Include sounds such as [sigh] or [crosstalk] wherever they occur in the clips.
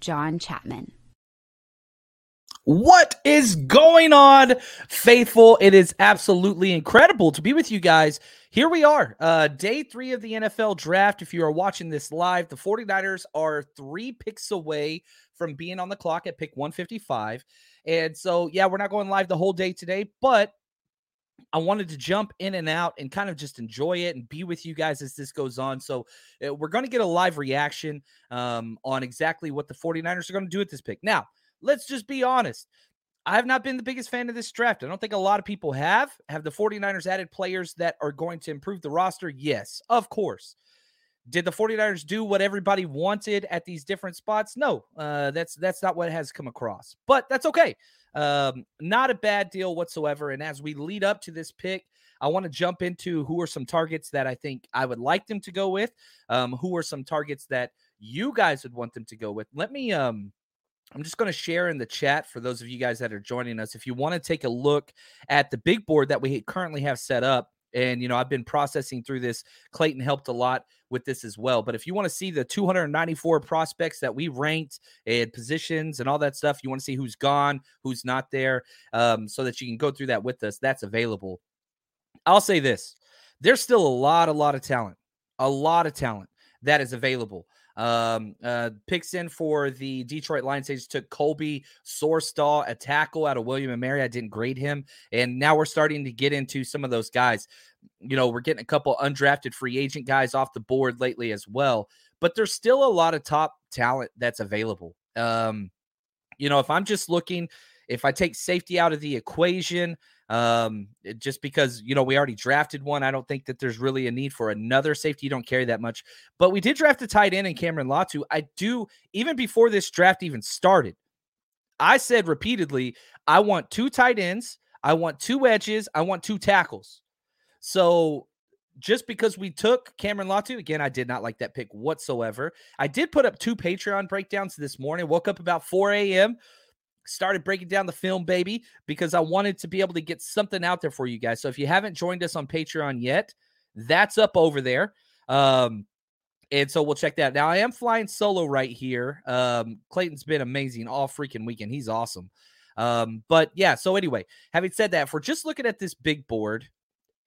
John Chapman. What is going on, faithful? It is absolutely incredible to be with you guys. Here we are, uh, day three of the NFL draft. If you are watching this live, the 49ers are three picks away from being on the clock at pick 155. And so, yeah, we're not going live the whole day today, but I wanted to jump in and out and kind of just enjoy it and be with you guys as this goes on. So, uh, we're going to get a live reaction um, on exactly what the 49ers are going to do with this pick. Now, let's just be honest. I have not been the biggest fan of this draft. I don't think a lot of people have. Have the 49ers added players that are going to improve the roster? Yes, of course. Did the 49ers do what everybody wanted at these different spots? No, uh, that's that's not what has come across. But that's okay. Um, not a bad deal whatsoever. And as we lead up to this pick, I want to jump into who are some targets that I think I would like them to go with. Um, who are some targets that you guys would want them to go with? Let me um I'm just going to share in the chat for those of you guys that are joining us. If you want to take a look at the big board that we currently have set up, and you know, I've been processing through this. Clayton helped a lot with this as well. But if you want to see the 294 prospects that we ranked and positions and all that stuff, you want to see who's gone, who's not there, um, so that you can go through that with us. That's available. I'll say this: there's still a lot, a lot of talent, a lot of talent that is available. Um, uh, picks in for the Detroit Lions. They took Colby Sorsdahl, a tackle out of William and Mary. I didn't grade him, and now we're starting to get into some of those guys. You know, we're getting a couple undrafted free agent guys off the board lately as well, but there's still a lot of top talent that's available. Um, you know, if I'm just looking, if I take safety out of the equation, um, just because you know we already drafted one. I don't think that there's really a need for another safety. You don't carry that much, but we did draft a tight end in Cameron Latu. I do even before this draft even started. I said repeatedly, I want two tight ends, I want two edges, I want two tackles. So just because we took Cameron Latu, again, I did not like that pick whatsoever. I did put up two Patreon breakdowns this morning. Woke up about 4 a.m started breaking down the film, baby, because I wanted to be able to get something out there for you guys. So if you haven't joined us on Patreon yet, that's up over there. Um, and so we'll check that. Now I am flying solo right here. Um, Clayton's been amazing all freaking weekend. He's awesome. Um, but yeah, so anyway, having said that, if we're just looking at this big board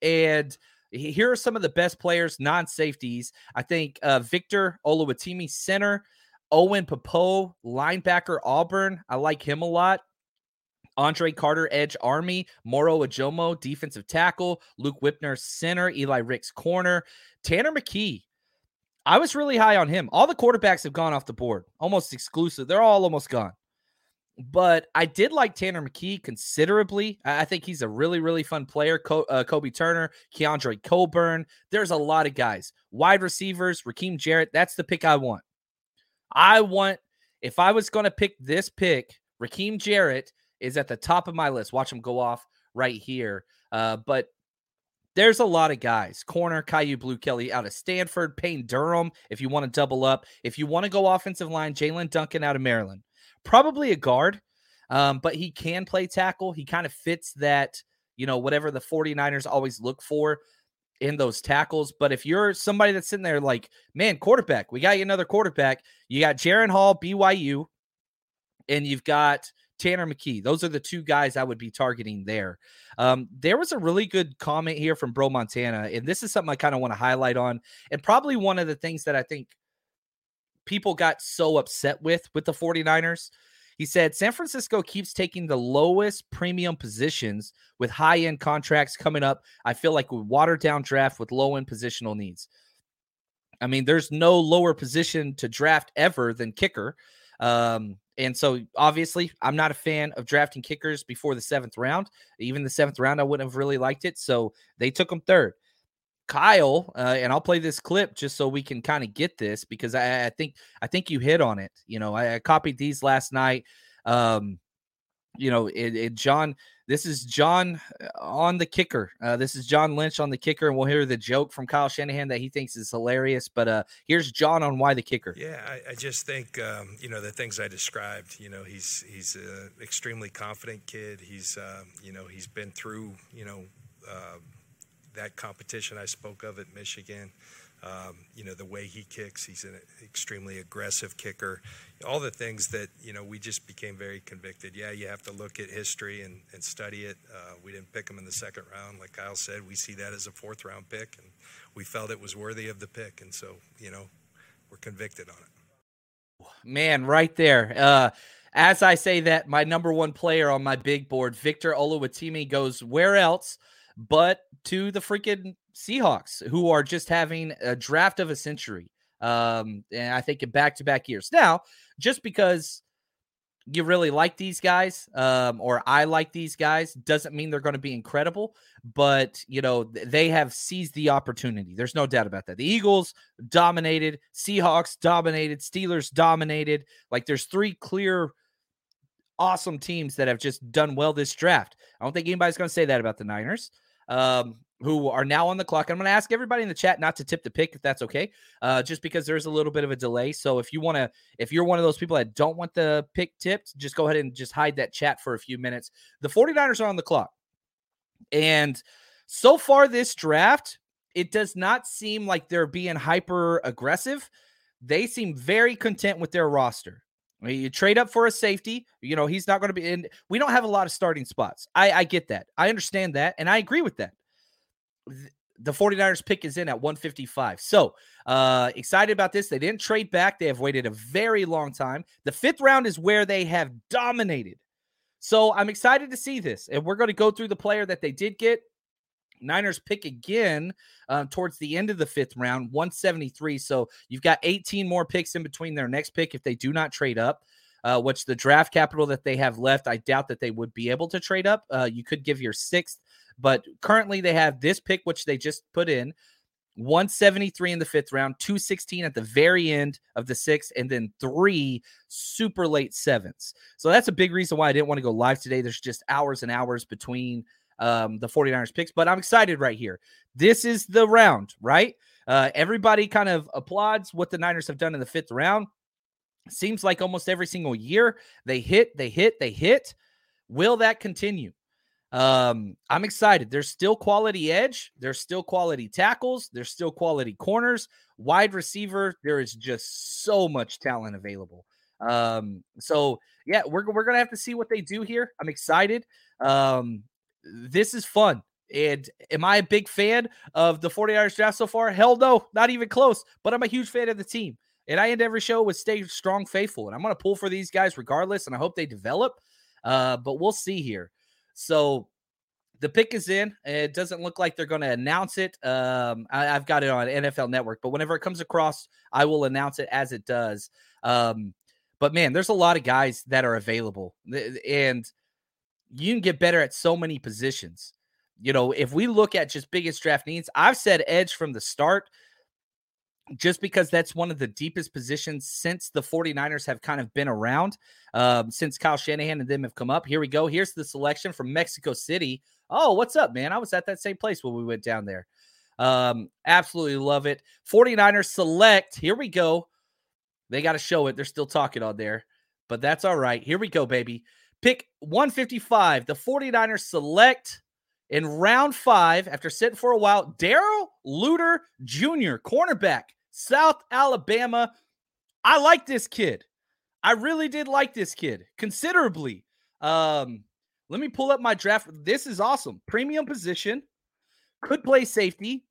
and here are some of the best players, non-safeties. I think uh, Victor Oluwatimi, center. Owen Pappoe, linebacker, Auburn. I like him a lot. Andre Carter, edge Army, Moro Ojomo, defensive tackle, Luke Wypler, center, Eli Ricks, corner, Tanner McKee. I was really high on him. All the quarterbacks have gone off the board, almost exclusive. They're all almost gone. But I did like Tanner McKee considerably. I think he's a really, really fun player. Co- uh, Kobe Turner, Keondre Coburn. There's a lot of guys. Wide receivers, Rakim Jarrett. That's the pick I want. I want, if I was going to pick this pick, Rakim Jarrett is at the top of my list. Watch him go off right here. Uh, but there's a lot of guys. Corner, Kyu Blu Kelly out of Stanford, Payne Durham, if you want to double up. If you want to go offensive line, Jaelyn Duncan out of Maryland. Probably a guard, um, but he can play tackle. He kind of fits that, you know, whatever the 49ers always look for in those tackles. But if you're somebody that's sitting there like, man, quarterback, we got you another quarterback. You got Jaren Hall, BYU, and you've got Tanner McKee. Those are the two guys I would be targeting there. Um, there was a really good comment here from Bro Montana, and this is something I kind of want to highlight on, and probably one of the things that I think people got so upset with with the 49ers. He said San Francisco keeps taking the lowest premium positions with high end contracts coming up. I feel like we watered down draft with low end positional needs. I mean, there's no lower position to draft ever than kicker. Um, and so obviously, I'm not a fan of drafting kickers before the seventh round. Even the seventh round, I wouldn't have really liked it. So they took them third. Kyle, uh, and I'll play this clip just so we can kind of get this because I, I, think I think you hit on it. You know, I, I copied these last night. Um, you know, it, it, John. This is John uh, on the kicker. Uh, this is John Lynch on the kicker, and we'll hear the joke from Kyle Shanahan that he thinks is hilarious. But uh, here's John on why the kicker. Yeah, I, I just think um, you know the things I described. You know, he's he's an extremely confident kid. He's uh, you know he's been through you know uh, that competition. I spoke of at Michigan. Um, you know the way he kicks he's an extremely aggressive kicker. All the things that you know we just became very convicted. Yeah you have to look at history and, and study it. Uh, we didn't pick him in the second round. Like kyle said we see that as a fourth round pick and we felt it was worthy of the pick. And so you know we're convicted on it. Man right there. Uh, as i say that my number one player on my big board victor oluwatimi goes where else but to the freaking Seahawks, who are just having a draft of a century. Um, and I think in back to back years. Now, just because you really like these guys, um, or I like these guys, doesn't mean they're going to be incredible. But you know, they have seized the opportunity. There's no doubt about that. The Eagles dominated, Seahawks dominated, Steelers dominated. Like there's three clear awesome teams that have just done well this draft. I don't think anybody's going to say that about the Niners um, who are now on the clock. I'm going to ask everybody in the chat not to tip the pick if that's okay, uh, just because there's a little bit of a delay. So if you want to, if you're one of those people that don't want the pick tipped, just go ahead and just hide that chat for a few minutes. The 49ers are on the clock. And so far this draft, it does not seem like they're being hyper aggressive. They seem very content with their roster. You trade up for a safety, you know, he's not going to be in. We don't have a lot of starting spots. I, I get that. I understand that. And I agree with that. The 49ers pick is in at 155. So uh excited about this. They didn't trade back. They have waited a very long time. The fifth round is where they have dominated. So I'm excited to see this. And we're going to go through the player that they did get. Niners pick again um, towards the end of the fifth round, 173. So you've got 18 more picks in between their next pick if they do not trade up. Uh, which the draft capital that they have left, I doubt that they would be able to trade up. Uh, you could give your sixth, but currently they have this pick, which they just put in 173 in the fifth round, 216 at the very end of the sixth, and then three super late sevens. So that's a big reason why I didn't want to go live today. There's just hours and hours between um, the 49ers picks, but I'm excited right here. This is the round, right? Uh, everybody kind of applauds what the Niners have done in the fifth round. Seems like almost every single year they hit, they hit, they hit. Will that continue? Um, I'm excited. There's still quality edge, there's still quality tackles, there's still quality corners, wide receiver. There is just so much talent available. Um, so yeah, we're, we're gonna have to see what they do here. I'm excited. Um, this is fun. And am I a big fan of the 49ers draft so far? Hell no, not even close. But I'm a huge fan of the team. And I end every show with stay strong, faithful. And I'm going to pull for these guys regardless. And I hope they develop. Uh, but we'll see here. So the pick is in. It doesn't look like they're going to announce it. Um, I, have got it on NFL Network, but whenever it comes across, I will announce it as it does. Um, but man, there's a lot of guys that are available, and you can get better at so many positions. You know, if we look at just biggest draft needs, I've said edge from the start just because that's one of the deepest positions since the 49ers have kind of been around, um, since Kyle Shanahan and them have come up. Here we go. Here's the selection from Mexico City. Oh, what's up, man? I was at that same place when we went down there. Um, absolutely love it. 49ers select. Here we go. They got to show it. They're still talking on there, but that's all right. Here we go, baby. Pick 155. The 49ers select in round five after sitting for a while. Darrell Luter Jr., cornerback, South Alabama. I like this kid. I really did like this kid considerably. Um, let me pull up my draft. This is awesome. Premium position, could play safety,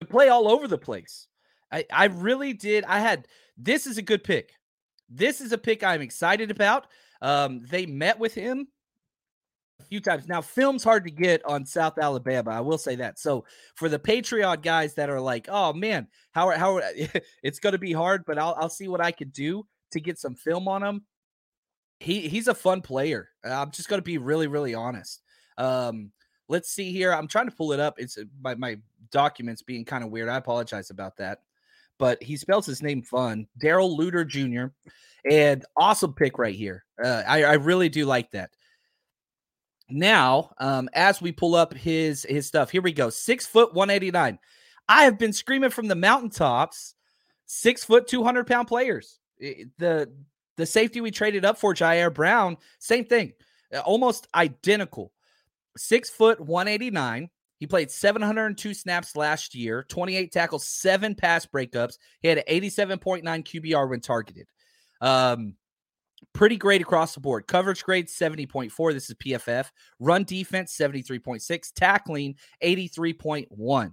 could play all over the place. I, I really did. I had this is a good pick. This is a pick I'm excited about. Um, they met with him a few times. Now, film's hard to get on South Alabama. I will say that. So for the Patreon guys that are like, oh man, how how [laughs] it's going to be hard, but I'll I'll see what I could do to get some film on him. He he's a fun player. I'm just going to be really really honest. Um, let's see here. I'm trying to pull it up. It's uh, my my documents being kind of weird. I apologize about that. But he spells his name fun. Darrell Luter Jr. And awesome pick right here. Uh, I, I really do like that now um, as we pull up his his stuff here we go six foot 189 i have been screaming from the mountaintops six foot 200 pound players the the safety we traded up for Ji'Ayir Brown same thing uh, almost identical six foot 189 he played 702 snaps last year 28 tackles seven pass breakups he had an 87.9 qbr when targeted um pretty great across the board. Coverage grade 70.4. This is PFF. Run defense 73.6. Tackling 83.1.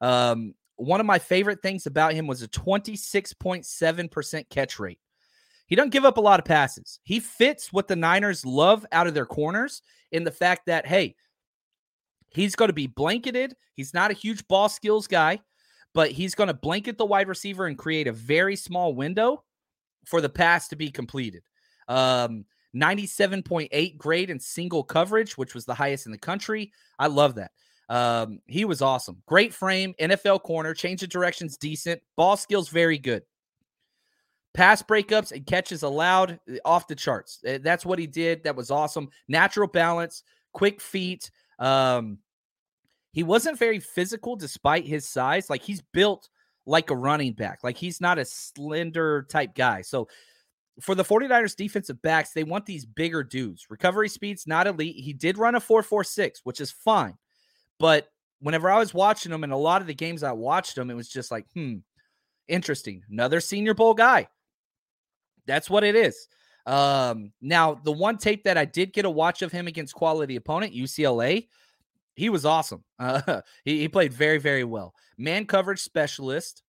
Um, one of my favorite things about him was a 26.7% catch rate. He doesn't give up a lot of passes. He fits what the Niners love out of their corners in the fact that, hey, he's going to be blanketed. He's not a huge ball skills guy, but he's going to blanket the wide receiver and create a very small window for the pass to be completed. Um, 97.8 grade in single coverage, which was the highest in the country. I love that. Um, he was awesome. Great frame, NFL corner, change of directions decent, ball skills very good. Pass breakups and catches allowed eh, off the charts. Eh, that's what he did. That was awesome. Natural balance, quick feet. Um, he wasn't very physical despite his size. Like he's built like a running back. Like he's not a slender type guy. So for the 49ers defensive backs, they want these bigger dudes. Recovery speed's not elite. He did run a 4.46, which is fine. But whenever I was watching him and a lot of the games I watched him, it was just like, hmm, interesting. Another senior bowl guy. That's what it is. Um, now, the one tape that I did get a watch of him against quality opponent, UCLA, he was awesome. Uh, [laughs] he, he played very, very well. Man coverage specialist.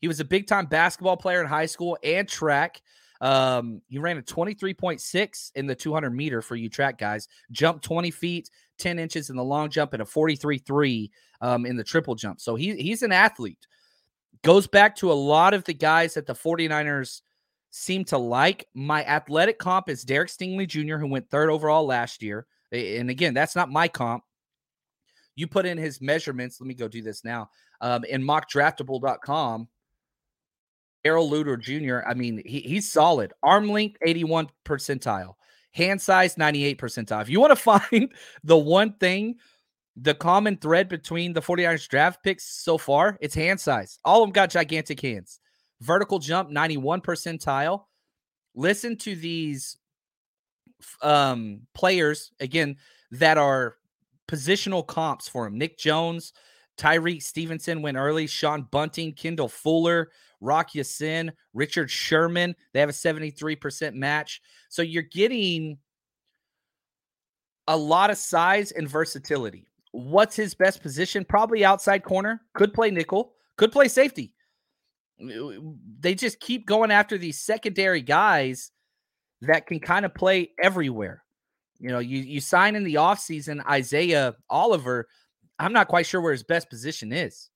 He was a big time basketball player in high school and track. Um, he ran a 23.6 in the 200 meter for you track guys, jumped 20 feet, 10 inches in the long jump, and a 43.3 um, in the triple jump. So he, he's an athlete. Goes back to a lot of the guys that the 49ers seem to like. My athletic comp is Derek Stingley Jr., who went third overall last year. And again, that's not my comp. You put in his measurements. Let me go do this now. Um, in mockdraftable.com, Darrell Luter Jr., I mean, he, he's solid. Arm length, 81 percentile. Hand size, 98 percentile. If you want to [laughs] find the one thing, the common thread between the 49ers draft picks so far, it's hand size. All of them got gigantic hands. Vertical jump, 91 percentile. Listen to these um, players, again, that are positional comps for him. Nick Jones, Tyrique Stevenson went early. Sean Bunting, Kendall Fuller, Rock Ya-Sin, Richard Sherman. They have a 73% match. So you're getting a lot of size and versatility. What's his best position? Probably outside corner. Could play nickel. Could play safety. They just keep going after these secondary guys that can kind of play everywhere. You know, you you sign in the offseason Isaiah Oliver. I'm not quite sure where his best position is.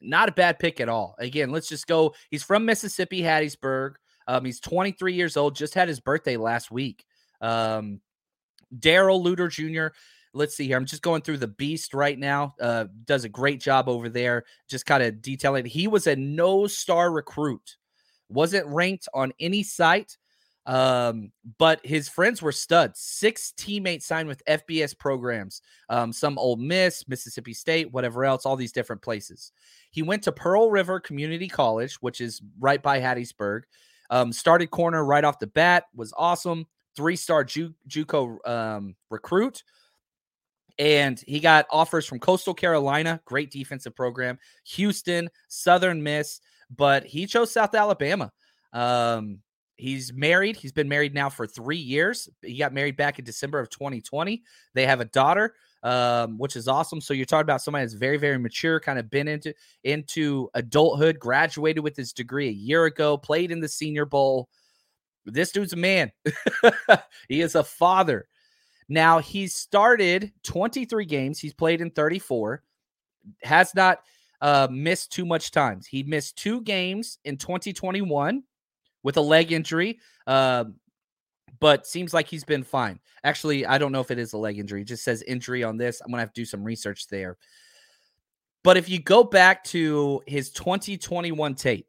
Not a bad pick at all. Again, let's just go. He's from Mississippi, Hattiesburg. Um, he's 23 years old, just had his birthday last week. Um, Darrell Luter Jr. Let's see here. I'm just going through the beast right now. Uh, does a great job over there, just kind of detailing. He was a no star recruit, wasn't ranked on any site. Um, but his friends were studs. Six teammates signed with FBS programs, um, some Ole Miss, Mississippi State, whatever else, all these different places. He went to Pearl River Community College, which is right by Hattiesburg. Um, started corner right off the bat, was awesome. Three star Ju- JUCO um, recruit. And he got offers from Coastal Carolina, great defensive program, Houston, Southern Miss, but he chose South Alabama. Um, He's married. He's been married now for three years. He got married back in December of 2020. They have a daughter, um, which is awesome. So you're talking about somebody that's very, very mature, kind of been into into adulthood, graduated with his degree a year ago, played in the Senior Bowl. This dude's a man. [laughs] he is a father. Now he's started 23 games. He's played in 34. Has not uh, missed too much times. He missed two games in 2021 with a leg injury. Uh, but seems like he's been fine. Actually, I don't know if it is a leg injury. It just says injury on this. I'm going to have to do some research there. But if you go back to his 2021 tape,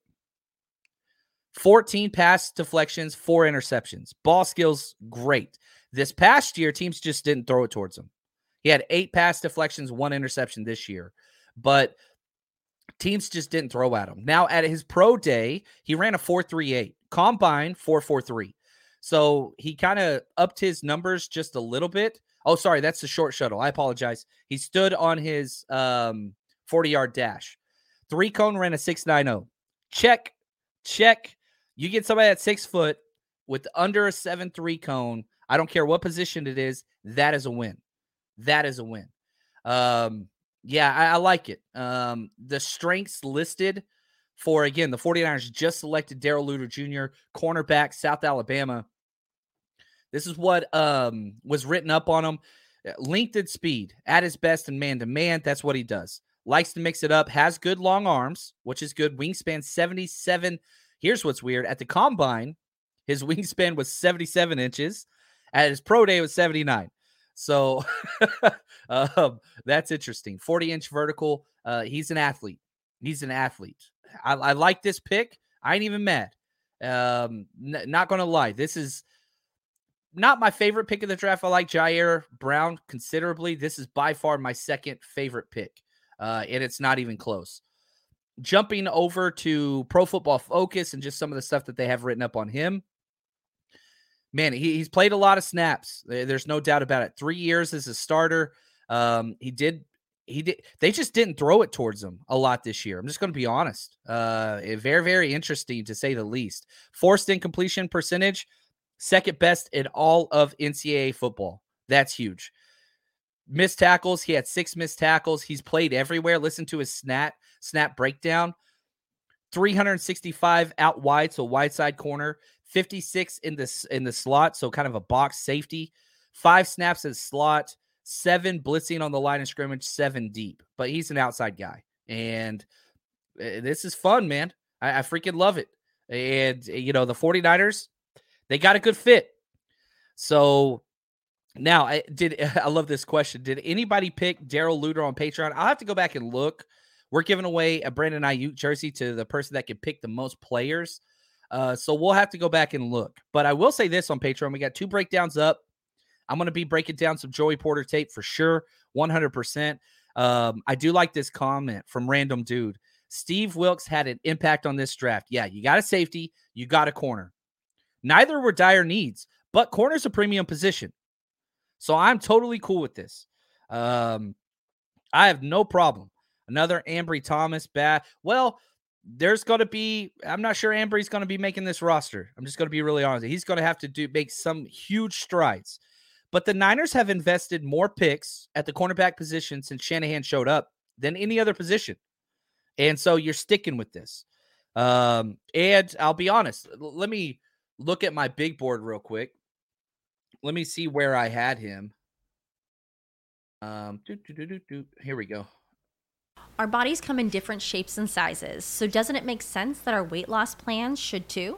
14 pass deflections, four interceptions. Ball skills, great. This past year, teams just didn't throw it towards him. He had eight pass deflections, one interception this year. But teams just didn't throw at him. Now, at his pro day, he ran a 4.38 combine 443. So he kind of upped his numbers just a little bit. Oh, sorry, that's the short shuttle. I apologize. He stood on his um 40 yard dash. Three cone ran a 690. Check, check. You get somebody at six foot with under a seven three cone. I don't care what position it is. That is a win. That is a win. Um, yeah, I, I like it. Um, the strengths listed for again the 49ers just selected Darrell Luter Jr., cornerback, South Alabama. This is what um, was written up on him. Uh, length and speed at his best in man to man. That's what he does. Likes to mix it up. Has good long arms, which is good. Wingspan 77. Here's what's weird. At the combine, his [laughs] wingspan was 77 inches. At his pro day, it was 79. So [laughs] um, that's interesting. 40 inch vertical. Uh, he's an athlete. He's an athlete. I, I like this pick. I ain't even mad. Um, n- not gonna lie, this is not my favorite pick of the draft. I like Ji'Ayir Brown considerably. This is by far my second favorite pick, uh, and it's not even close. Jumping over to Pro Football Focus and just some of the stuff that they have written up on him. Man, he, he's played a lot of snaps. There's no doubt about it. Three years as a starter. Um, he did he did they just didn't throw it towards him a lot this year. I'm just going to be honest. Uh very very interesting to say the least. Forced incompletion percentage second best in all of NCAA football. That's huge. Missed tackles, he had 6 missed tackles. He's played everywhere. Listen to his snap snap breakdown. 365 out wide, so wide side corner, 56 in this in the slot, so kind of a box safety. Five snaps as slot, seven blitzing on the line of scrimmage, seven deep. But he's an outside guy. And eh, this is fun, man. I, I freaking love it. And, eh, you know, the 49ers, they got a good fit. So now I did [laughs] I love this question. Did anybody pick Darrell Luter on Patreon? I'll have to go back and look. We're giving away a Brandon Aiyuk jersey to the person that can pick the most players. Uh, so we'll have to go back and look. But I will say this on Patreon: we got two breakdowns up. I'm going to be breaking down some Joey Porter tape for sure, 100%. Um, I do like this comment from Random Dude. Steve Wilks had an impact on this draft. Yeah, you got a safety, you got a corner. Neither were dire needs, but corner's a premium position. So I'm totally cool with this. Um, I have no problem. Another Ambry Thomas bat. Well, there's going to be. I'm not sure Ambry's going to be making this roster. I'm just going to be really honest. He's going to have to do make some huge strides. But the Niners have invested more picks at the cornerback position since Shanahan showed up than any other position. And so you're sticking with this. Um, and I'll be honest, let me look at my big board real quick. let me see where I had him. Um, doo, doo, doo, here we go. Our bodies come in different shapes and sizes, so doesn't it make sense that our weight loss plans should too?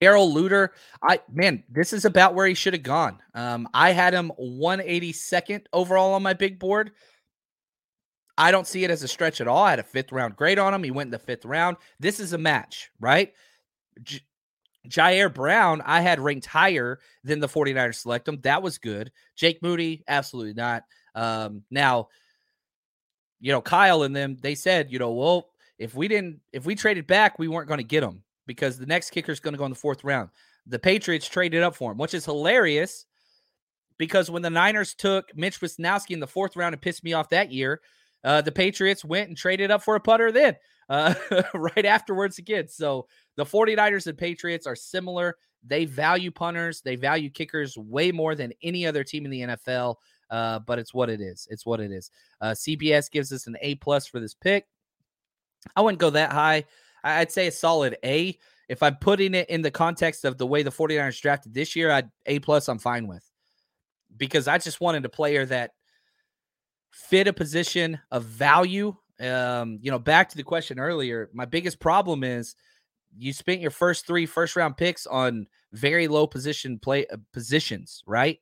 Darrell Luter, I man, this is about where he should have gone. Um, I had him 182nd overall on my big board. I don't see it as a stretch at all. I had a fifth round grade on him. He went in the fifth round. This is a match, right? J- Ji'Ayir Brown, I had ranked higher than the 49ers select him. That was good. Jake Moody, absolutely not. Um, now, you know, Kyle and them, they said, you know, well, if we didn't, if we traded back, we weren't going to get him because the next kicker is going to go in the fourth round. The Patriots traded up for him, which is hilarious because when the Niners took Mitch Wishnowsky in the fourth round and pissed me off that year, uh, the Patriots went and traded up for a putter then uh, [laughs] right afterwards again. So the 49ers and Patriots are similar. They value punters, they value kickers way more than any other team in the NFL. Uh, but it's what it is. It's what it is. Uh, CBS gives us an A plus for this pick. I wouldn't go that high. I'd say a solid A. If I'm putting it in the context of the way the 49ers drafted this year, I'd A plus I'm fine with. Because I just wanted a player that fit a position of value. Um, you know, back to the question earlier, my biggest problem is you spent your first three first round picks on very low position play uh, positions, right?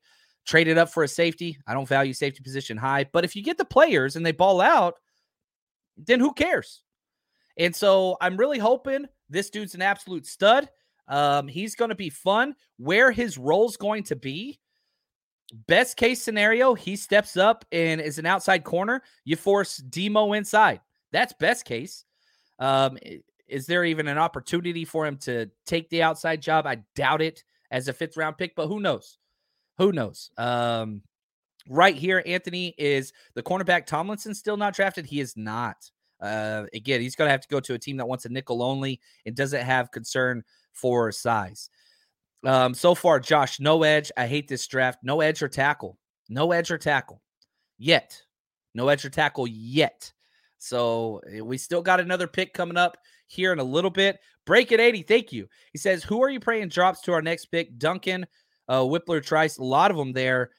Traded up for a safety. I don't value safety position high, but if you get the players and they ball out, then who cares? And so I'm really hoping this dude's an absolute stud. Um, he's going to be fun. Where his role's going to be, Best case scenario, he steps up and is an outside corner. You force Demo inside. That's best case. Um, is there even an opportunity for him to take the outside job? I doubt it as a fifth round pick, but who knows? Who knows? Um, right here, Anthony is the cornerback. Tomlinson still not drafted. He is not. Uh, again, he's going to have to go to a team that wants a nickel only and doesn't have concern for size. Um, so far, Josh, no edge. I hate this draft. No edge or tackle. No edge or tackle yet. No edge or tackle yet. So eh, we still got another pick coming up here in a little bit. Break it 80. Thank you. He says, Who are you praying drops to our next pick? Duncan, uh, Wypler, Trice, a lot of them there.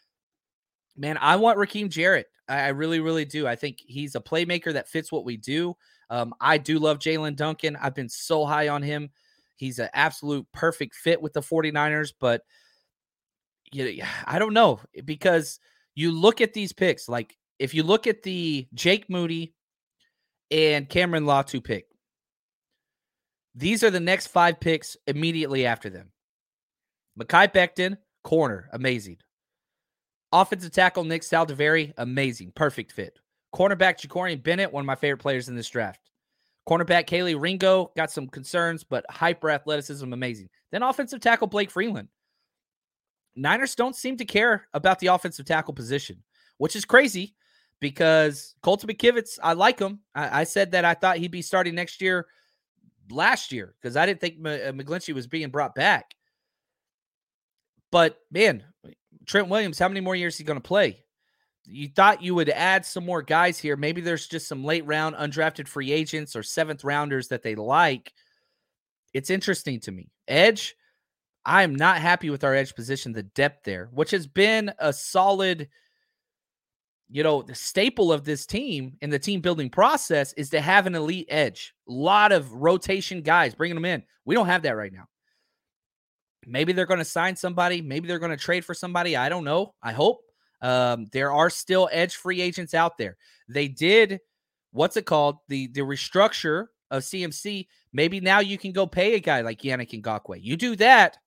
Man, I want Rakim Jarrett. I, really, really do. I think he's a playmaker that fits what we do. Um, I do love Jaelyn Duncan. I've been so high on him. He's an absolute perfect fit with the 49ers, but you [sighs] I don't know because you look at these picks, like if you look at the Jake Moody and Cameron Latu pick, these are the next five picks immediately after them. Mekhi Becton, corner, amazing. Offensive tackle Nick Saldiveri, amazing, perfect fit. Cornerback Jakorian Bennett, one of my favorite players in this draft. Cornerback Kelee Ringo, got some concerns, but hyper athleticism, amazing. Then offensive tackle Blake Freeland. Niners don't seem to care about the offensive tackle position, which is crazy because Colton McKivitz, I like him. I, I said that I thought he'd be starting next year, last year, because I didn't think M- uh, McGlinchey was being brought back. But man, Trent Williams, how many more years is he going to play? You thought you would add some more guys here. Maybe there's just some late round undrafted free agents or seventh rounders that they like. It's interesting to me. Edge, I am not happy with our edge position, the depth there, which has been a solid, you know, the staple of this team in the team building process is to have an elite edge. A lot of rotation guys, bringing them in. We don't have that right now. Maybe they're going to sign somebody. Maybe they're going to trade for somebody. I don't know. I hope. Um, there are still edge free agents out there. They did, what's it called? The the restructure of CMC. Maybe now you can go pay a guy like Yannick Ngakoue. You do that,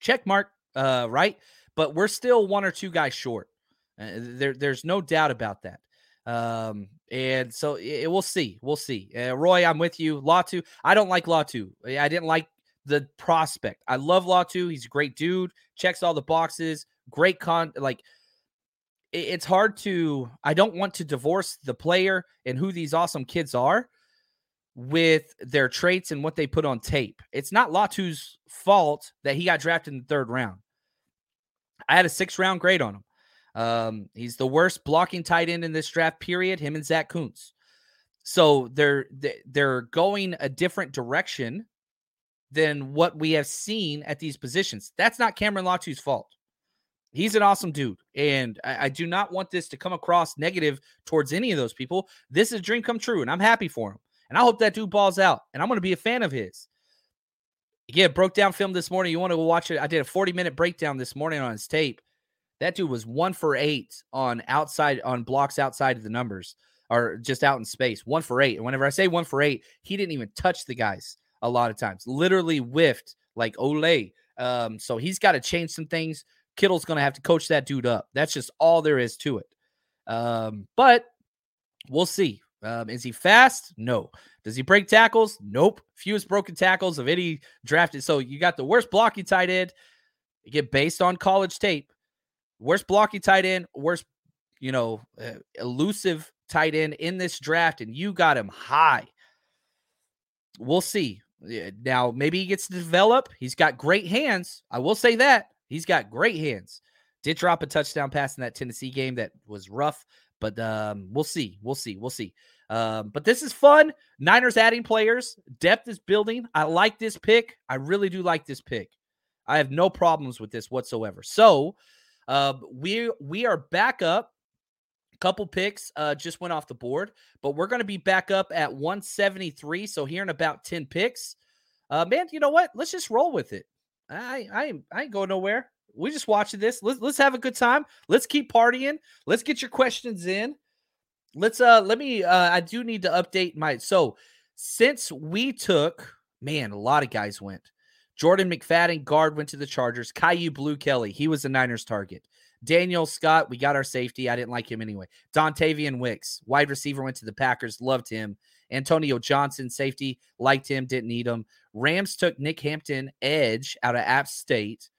check mark, uh, right? But we're still one or two guys short. Uh, there, there's no doubt about that. Um, and so it, we'll see. We'll see. Uh, Roy, I'm with you. Law Latu, I don't like Law Latu. I didn't like the prospect. I love Latu. He's a great dude. Checks all the boxes. Great con. Like it, it's hard to. I don't want to divorce the player and who these awesome kids are with their traits and what they put on tape. It's not Latu's fault that he got drafted in the third round. I had a six round grade on him. Um, he's the worst blocking tight end in this draft period. Him and Zach Kuntz. So they're they're going a different direction than what we have seen at these positions. That's not Cameron Latu's fault. He's an awesome dude. And I, I, do not want this to come across negative towards any of those people. This is a dream come true, and I'm happy for him. And I hope that dude balls out. And I'm going to be a fan of his. Yeah, broke down film this morning. You want to watch it? I did a 40 minute breakdown this morning on his tape. That dude was one for eight on outside on blocks outside of the numbers or just out in space. One for eight. And whenever I say one for eight, he didn't even touch the guys a lot of times. Literally whiffed like Ole. Um, so he's got to change some things. Kittle's going to have to coach that dude up. That's just all there is to it. Um, but we'll see. Um, is he fast? No. Does he break tackles? Nope. Fewest broken tackles of any drafted. So you got the worst blocking tight end. You get based on college tape. Worst blocking tight end, worst, you know, uh, elusive tight end in this draft, and you got him high. We'll see. Now, maybe he gets to develop. He's got great hands. I will say that. He's got great hands. Did drop a touchdown pass in that Tennessee game that was rough, but um, we'll see. We'll see. We'll see. Um, but this is fun. Niners adding players. Depth is building. I like this pick. I really do like this pick. I have no problems with this whatsoever. So uh, we we are back up. Couple picks uh, just went off the board, but we're going to be back up at 173. So here in about 10 picks, uh, man, you know what? Let's just roll with it. I I I ain't going nowhere. We just watching this. Let's let's have a good time. Let's keep partying. Let's get your questions in. Let's uh let me uh I do need to update my so since we took man, a lot of guys went. Jordan McFadden, guard, went to the Chargers. Kyu Blu Kelly, he was the Niners target. Daniel Scott, we got our safety. I didn't like him anyway. Dontayvion Wicks, wide receiver, went to the Packers. Loved him. Antonio Johnson, safety, liked him, didn't need him. Rams took Nick Hampton, edge, out of App State.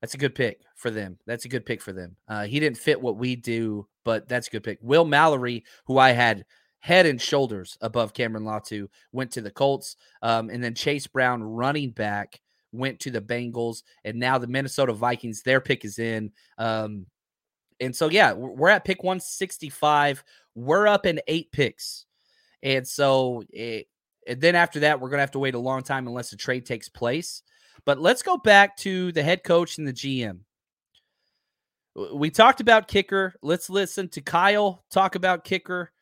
That's a good pick for them. That's a good pick for them. Uh, he didn't fit what we do, but that's a good pick. Will Mallory, who I had head and shoulders above Cameron Latu, went to the Colts. Um, and then Chase Brown, running back, went to the Bengals. And now the Minnesota Vikings, their pick is in. Um, and so, yeah, we're at pick 165. We're up in eight picks. And so, it, and then after that, we're going to have to wait a long time unless a trade takes place. But let's go back to the head coach and the GM. we talked about kicker. Let's listen to Kyle talk about kicker.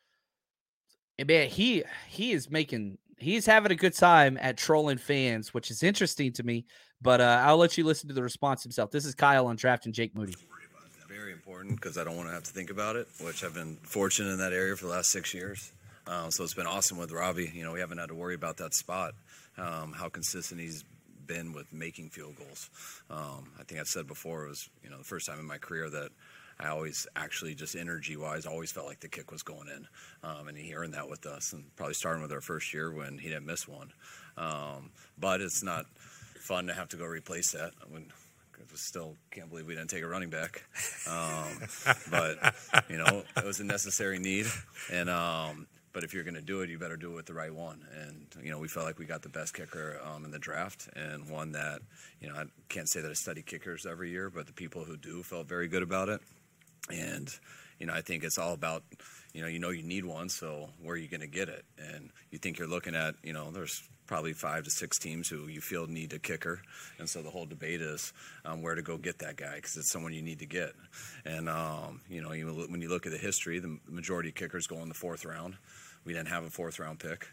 And man, he he is making he's having a good time at trolling fans, which is interesting to me. But uh, I'll let you listen to the response himself. This is Kyle on drafting Jake Moody. Very important because I don't want to have to think about it, which I've been fortunate in that area for the last six years. Um, so it's been awesome with Robbie. You know, we haven't had to worry about that spot. Um, how consistent he's been with making field goals. Um, I think I've said before it was you know the first time in my career that I always actually just energy wise always felt like the kick was going in, um, and he earned that with us. And probably starting with our first year when he didn't miss one. Um, but it's not fun to have to go replace that. I mean, still can't believe we didn't take a running back. Um, but you know, it was a necessary need, and um, but if you're going to do it, you better do it with the right one. And you know, we felt like we got the best kicker um, in the draft, and one that you know I can't say that I study kickers every year, but the people who do felt very good about it. And you know, I think it's all about you know, you know you need one, so where are you going to get it? And you think you're looking at, you know, there's probably five to six teams who you feel need a kicker, and so the whole debate is um, where to go get that guy because it's someone you need to get. And um, you know, you, when you look at the history, the majority of kickers go in the fourth round. We didn't have a fourth round pick.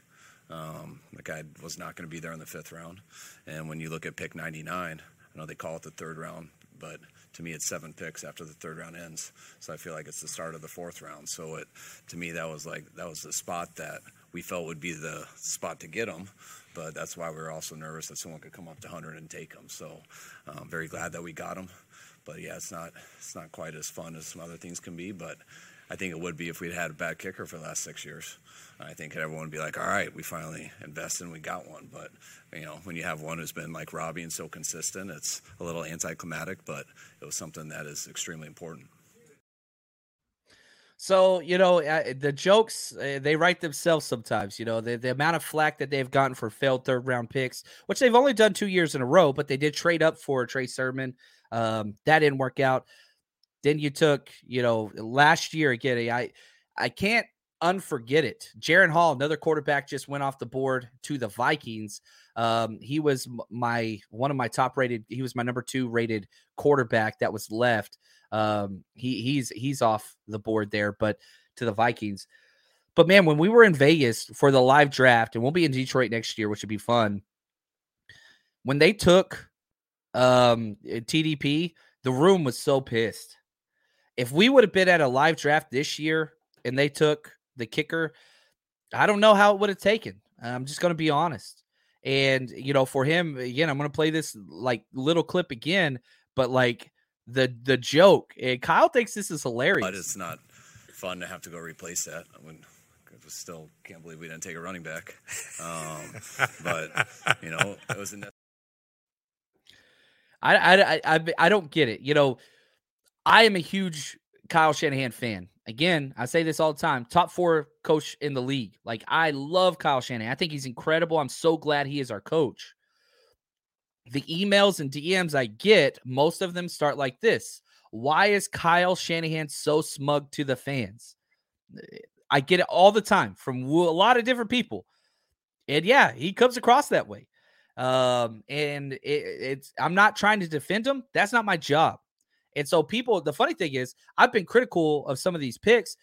Um, the guy was not going to be there in the fifth round. And when you look at pick 99, I know they call it the third round, but to me it's seven picks after the third round ends. So I feel like it's the start of the fourth round. So it to me that was like that was the spot that we felt would be the spot to get him. But that's why we were also nervous that someone could come up to 100 and take him. So I'm um, very glad that we got him. But yeah, it's not it's not quite as fun as some other things can be. But I think it would be if we'd had a bad kicker for the last six years. I think everyone would be like, all right, we finally invested and we got one. But, you know, when you have one who's been like Robbie and so consistent, it's a little anticlimactic, but it was something that is extremely important. So, you know, the jokes, uh, they write themselves sometimes. You know, the, the amount of flack that they've gotten for failed third round picks, which they've only done two years in a row, but they did trade up for Trey Sermon. Um, that didn't work out. Then you took, you know, last year again. I I can't unforget it. Jaren Hall, another quarterback, just went off the board to the Vikings. Um, he was my one of my top rated. He was my number two rated quarterback that was left. Um, he he's he's off the board there, but to the Vikings. But man, when we were in Vegas for the live draft, and we'll be in Detroit next year, which would be fun. When they took um TDP, the room was so pissed. If we would have been at a live draft this year and they took the kicker, I don't know how it would have taken. I'm just going to be honest. And, you know, for him, again, I'm going to play this like little clip again, but like the the joke, and Kyle thinks this is hilarious. But it's not fun to have to go replace that. I mean, I still can't believe we didn't take a running back. Um, but, you know, it was a. I, I, I, I don't get it. You know, I am a huge Kyle Shanahan fan. Again, I say this all the time. Top four coach in the league. Like I love Kyle Shanahan. I think he's incredible. I'm so glad he is our coach. The emails and DMs I get, most of them start like this. Why is Kyle Shanahan so smug to the fans? I get it all the time from a lot of different people. And yeah, he comes across that way. Um, and it, it's I'm not trying to defend him. That's not my job. And so people, the funny thing is, I've been critical of some of these picks,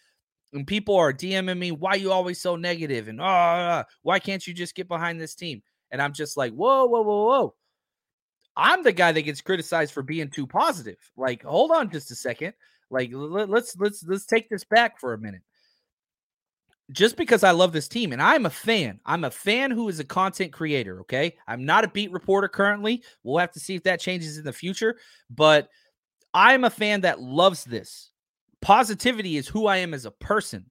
and people are DMing me, "Why you always so negative?" And oh, why can't you just get behind this team? And I'm just like, whoa, whoa, whoa, whoa. I'm the guy that gets criticized for being too positive. Like, hold on just a second. Like, let's let's let's take this back for a minute. Just because I love this team and I'm a fan, I'm a fan who is a content creator. Okay, I'm not a beat reporter currently. We'll have to see if that changes in the future, but I'm a fan that loves this. Positivity is who I am as a person.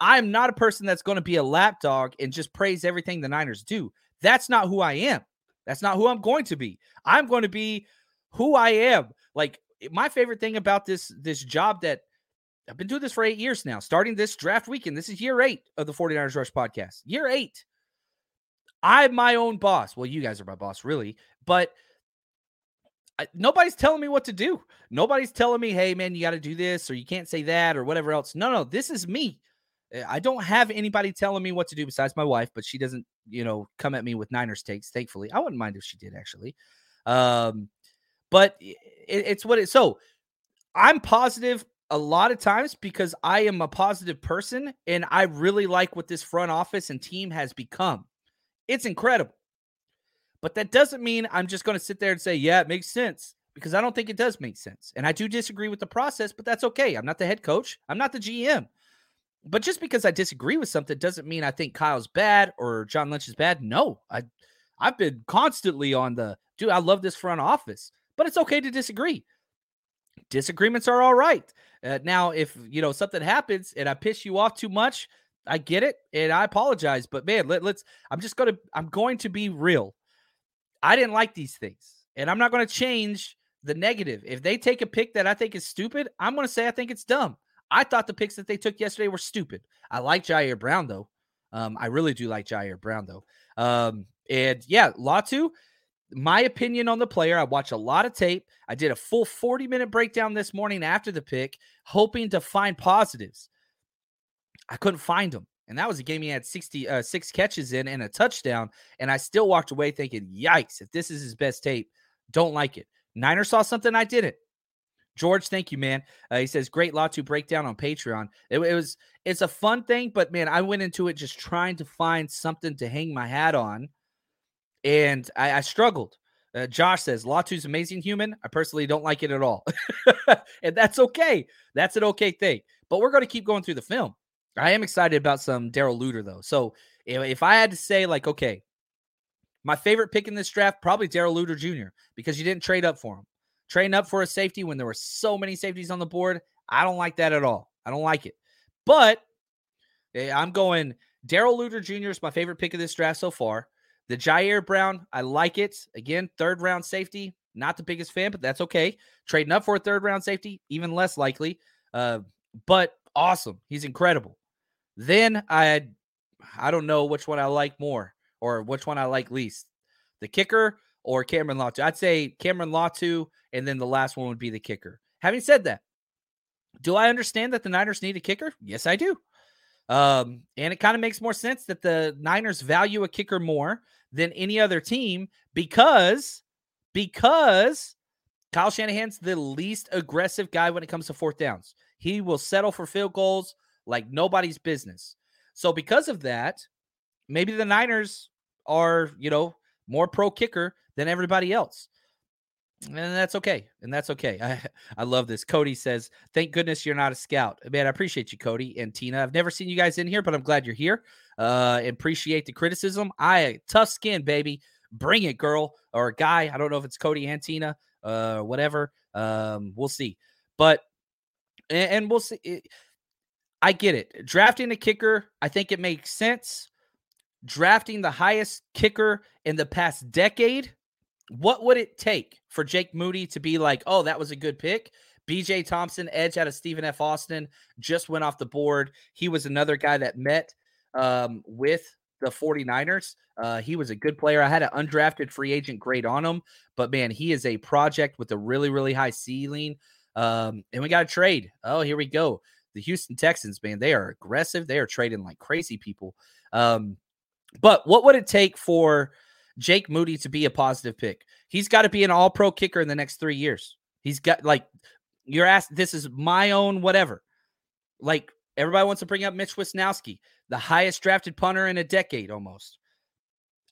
I'm not a person that's going to be a lapdog and just praise everything the Niners do. That's not who I am. That's not who I'm going to be. I'm going to be who I am. Like eh, my favorite thing about this this job that I've been doing this for 8 years now, starting this draft weekend. This is year 8 of the 49ers Rush podcast. Year 8. I'm my own boss. Well, you guys are my boss really, but I, nobody's telling me what to do. Nobody's telling me, hey, man, you got to do this or you can't say that or whatever else. No, no, this is me. Eh, I don't have anybody telling me what to do besides my wife, but she doesn't, you know, come at me with Niners takes, thankfully. I wouldn't mind if she did, actually. Um, but it, it's what it so I'm positive a lot of times because I am a positive person and I really like what this front office and team has become. It's incredible. But that doesn't mean I'm just going to sit there and say, yeah, it makes sense because I don't think it does make sense. And I do disagree with the process, but that's okay. I'm not the head coach, I'm not the GM. But just because I disagree with something doesn't mean I think Kyle's bad or John Lynch is bad. No, I I've been constantly on the dude, I love this front office, but it's okay to disagree. Disagreements are all right. Uh, now, if you know something happens and I piss you off too much, I get it and I apologize. But man, let, let's. I'm just gonna. I'm going to be real. I didn't like these things, and I'm not going to change the negative. If they take a pick that I think is stupid, I'm going to say I think it's dumb. I thought the picks that they took yesterday were stupid. I like Ji'Ayir Brown though. Um, I really do like Ji'Ayir Brown though. Um, and yeah, Latu, my opinion on the player. I watch a lot of tape. I did a full 40 minute breakdown this morning after the pick, hoping to find positives. I couldn't find them. And that was a game he had 60 uh, six catches in and a touchdown. And I still walked away thinking, yikes, if this is his best tape, don't like it. Niner saw something I didn't. George, thank you, man. Uh, he says, great Latu breakdown on Patreon. It, it was, it's a fun thing, but man, I went into it just trying to find something to hang my hat on and I, I struggled. Uh, Josh says Latu's amazing human. I personally don't like it at all, [laughs] and that's okay. That's an okay thing. But we're going to keep going through the film. I am excited about some Darrell Luter though. So if, if I had to say, like, okay, my favorite pick in this draft probably Darrell Luter Jr. because you didn't trade up for him. Trading up for a safety when there were so many safeties on the board, I don't like that at all. I don't like it. But eh, I'm going Darrell Luter Jr. is my favorite pick of this draft so far. The Ji'Ayir Brown, I like it. Again, third round safety, not the biggest fan, but that's okay. Trading up for a third round safety, even less likely. Uh, but awesome. He's incredible. Then I I don't know which one I like more or which one I like least. The kicker or Cameron Latu. I'd say Cameron Latu, and then the last one would be the kicker. Having said that, do I understand that the Niners need a kicker? Yes, I do. Um, and it kind of makes more sense that the Niners value a kicker more than any other team because because Kyle Shanahan's the least aggressive guy when it comes to fourth downs. He will settle for field goals like nobody's business. So because of that, maybe the Niners are, you know, more pro kicker than everybody else. And that's okay and that's okay. I [laughs] i love this. Cody says thank goodness you're not a scout. Man i appreciate you cody and tina. I've never seen you guys in here but i'm glad you're here uh appreciate the criticism. I tough skin baby. Bring it girl or guy. I don't know if it's cody and tina uh whatever. Um we'll see. But and, we'll see i get it drafting a kicker i think it makes sense drafting the highest kicker in the past decade what would it take for Jake Moody to be like, oh, that was a good pick? BJ Thompson, edge out of Stephen F. Austin, just went off the board. He was another guy that met um, with the 49ers. Uh, he was a good player. I had an undrafted free agent grade on him, but man, he is a project with a really, really high ceiling. Um, and we got a trade. Oh, here we go. The Houston Texans, man, they are aggressive. They are trading like crazy people. Um, but what would it take for Jake Moody to be a positive pick. He's got to be an all pro kicker in the next three years. He's got like you're asked, this is my own whatever. Like everybody wants to bring up Mitch Wishnowsky, the highest drafted punter in a decade almost.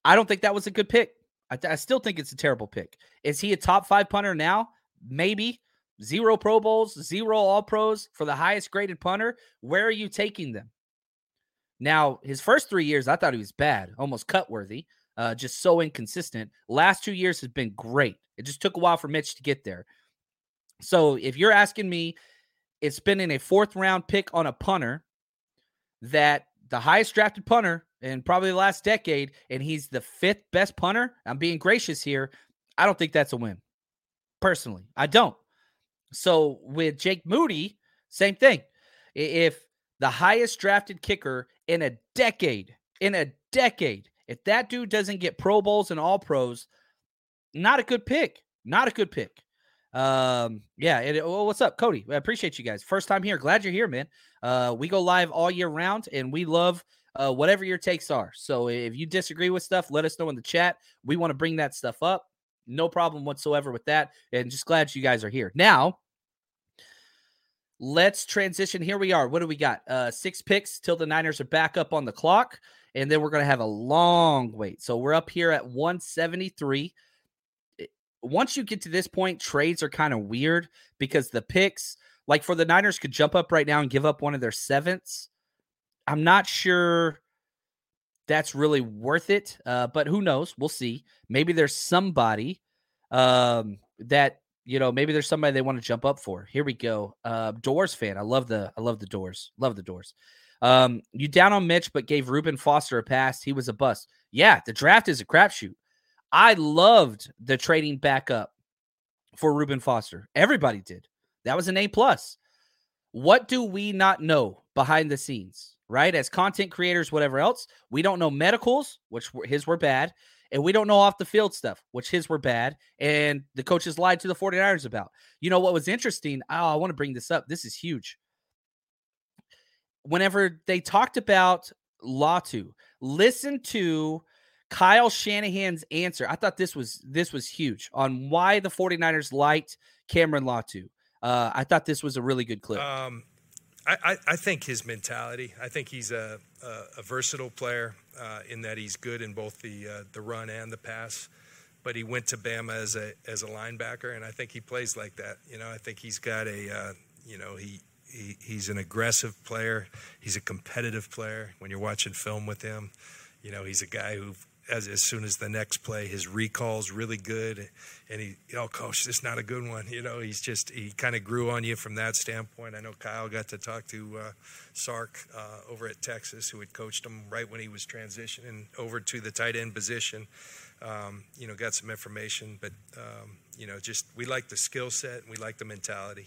I don't think that was a good pick. I, th- I still think it's a terrible pick. Is he a top five punter now? Maybe. Zero Pro Bowls, zero All Pros for the highest graded punter. Where are you taking them? Now, his first three years, I thought he was bad, almost cut worthy uh, just so inconsistent. Last two years has been great. It just took a while for Mitch to get there. So if you're asking me, it's been in a fourth round pick on a punter that the highest drafted punter in probably the last decade, and he's the fifth best punter. I'm being gracious here. I don't think that's a win. Personally, I don't. So with Jake Moody, same thing. If the highest drafted kicker in a decade, in a decade, if that dude doesn't get Pro Bowls and All Pros, not a good pick. Not a good pick. Um, yeah. It, well, what's up, Cody? I appreciate you guys. First time here. Glad you're here, man. Uh, we go live all year round, and we love uh, whatever your takes are. So if you disagree with stuff, let us know in the chat. We want to bring that stuff up. No problem whatsoever with that. And just glad you guys are here. Now, let's transition. Here we are. What do we got? Uh, six picks till the Niners are back up on the clock, and then we're going to have a long wait. So we're up here at 173. Once you get to this point, trades are kind of weird because the picks, like for the Niners, could jump up right now and give up one of their sevenths. I'm not sure that's really worth it, uh, but who knows? We'll see. Maybe there's somebody um, that you know, maybe there's somebody they want to jump up for. Here we go. Uh, Doors fan. I love the I love the Doors. Love the Doors. Um, you down on Mitch, but gave Reuben Foster a pass. He was a bust. Yeah, the draft is a crapshoot. I loved the trading back up for Reuben Foster. Everybody did. That was an A plus. What do we not know behind the scenes, right? As content creators, whatever else, we don't know medicals, which his were bad. And we don't know off the field stuff, which his were bad. And the coaches lied to the 49ers about. You know what was interesting? Oh, I want to bring this up. This is huge. Whenever they talked about Latu, listen to Kyle Shanahan's answer. I thought this was this was huge on why the 49ers liked Cameron Latu. Uh, I thought this was a really good clip. Um, I, I, think his mentality. I think he's a, a, a versatile player uh, in that he's good in both the uh, the run and the pass. But he went to Bama as a as a linebacker, and I think he plays like that. You know, I think he's got a uh, you know he, he he's an aggressive player. He's a competitive player. When you're watching film with him, you know he's a guy who as, as soon as the next play, his recall's really good, and he, oh, coach, this is not a good one. You know, he's just he kind of grew on you from that standpoint. I know Kyle got to talk to uh, Sark uh, over at Texas, who had coached him right when he was transitioning over to the tight end position. Um, you know, got some information, but um, you know, just we like the skill set and we like the mentality.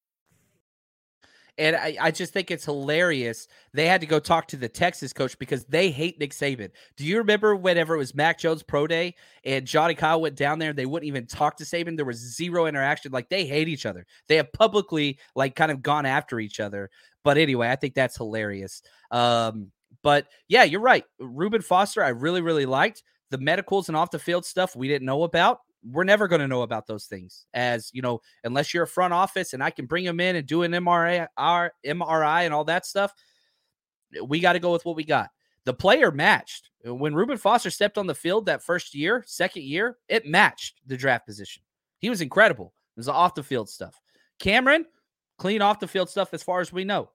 And I, I just think it's hilarious. They had to go talk to the Texas coach because they hate Nick Saban. Do you remember whenever it was Mac Jones Pro Day and Johnny Kyle went down there and they wouldn't even talk to Saban? There was zero interaction. Like they hate each other. They have publicly like kind of gone after each other. But anyway, I think that's hilarious. Um, but yeah, you're right. Reuben Foster, I really, really liked the medicals and off the field stuff we didn't know about we're never going to know about those things as you know unless you're a front office and i can bring them in and do an mri our mri and all that stuff we got to go with what we got the player matched. When Reuben Foster stepped on the field that first year, second year, it matched the draft position. He was incredible. It was off the field stuff. Cameron, clean off the field stuff as far as we know.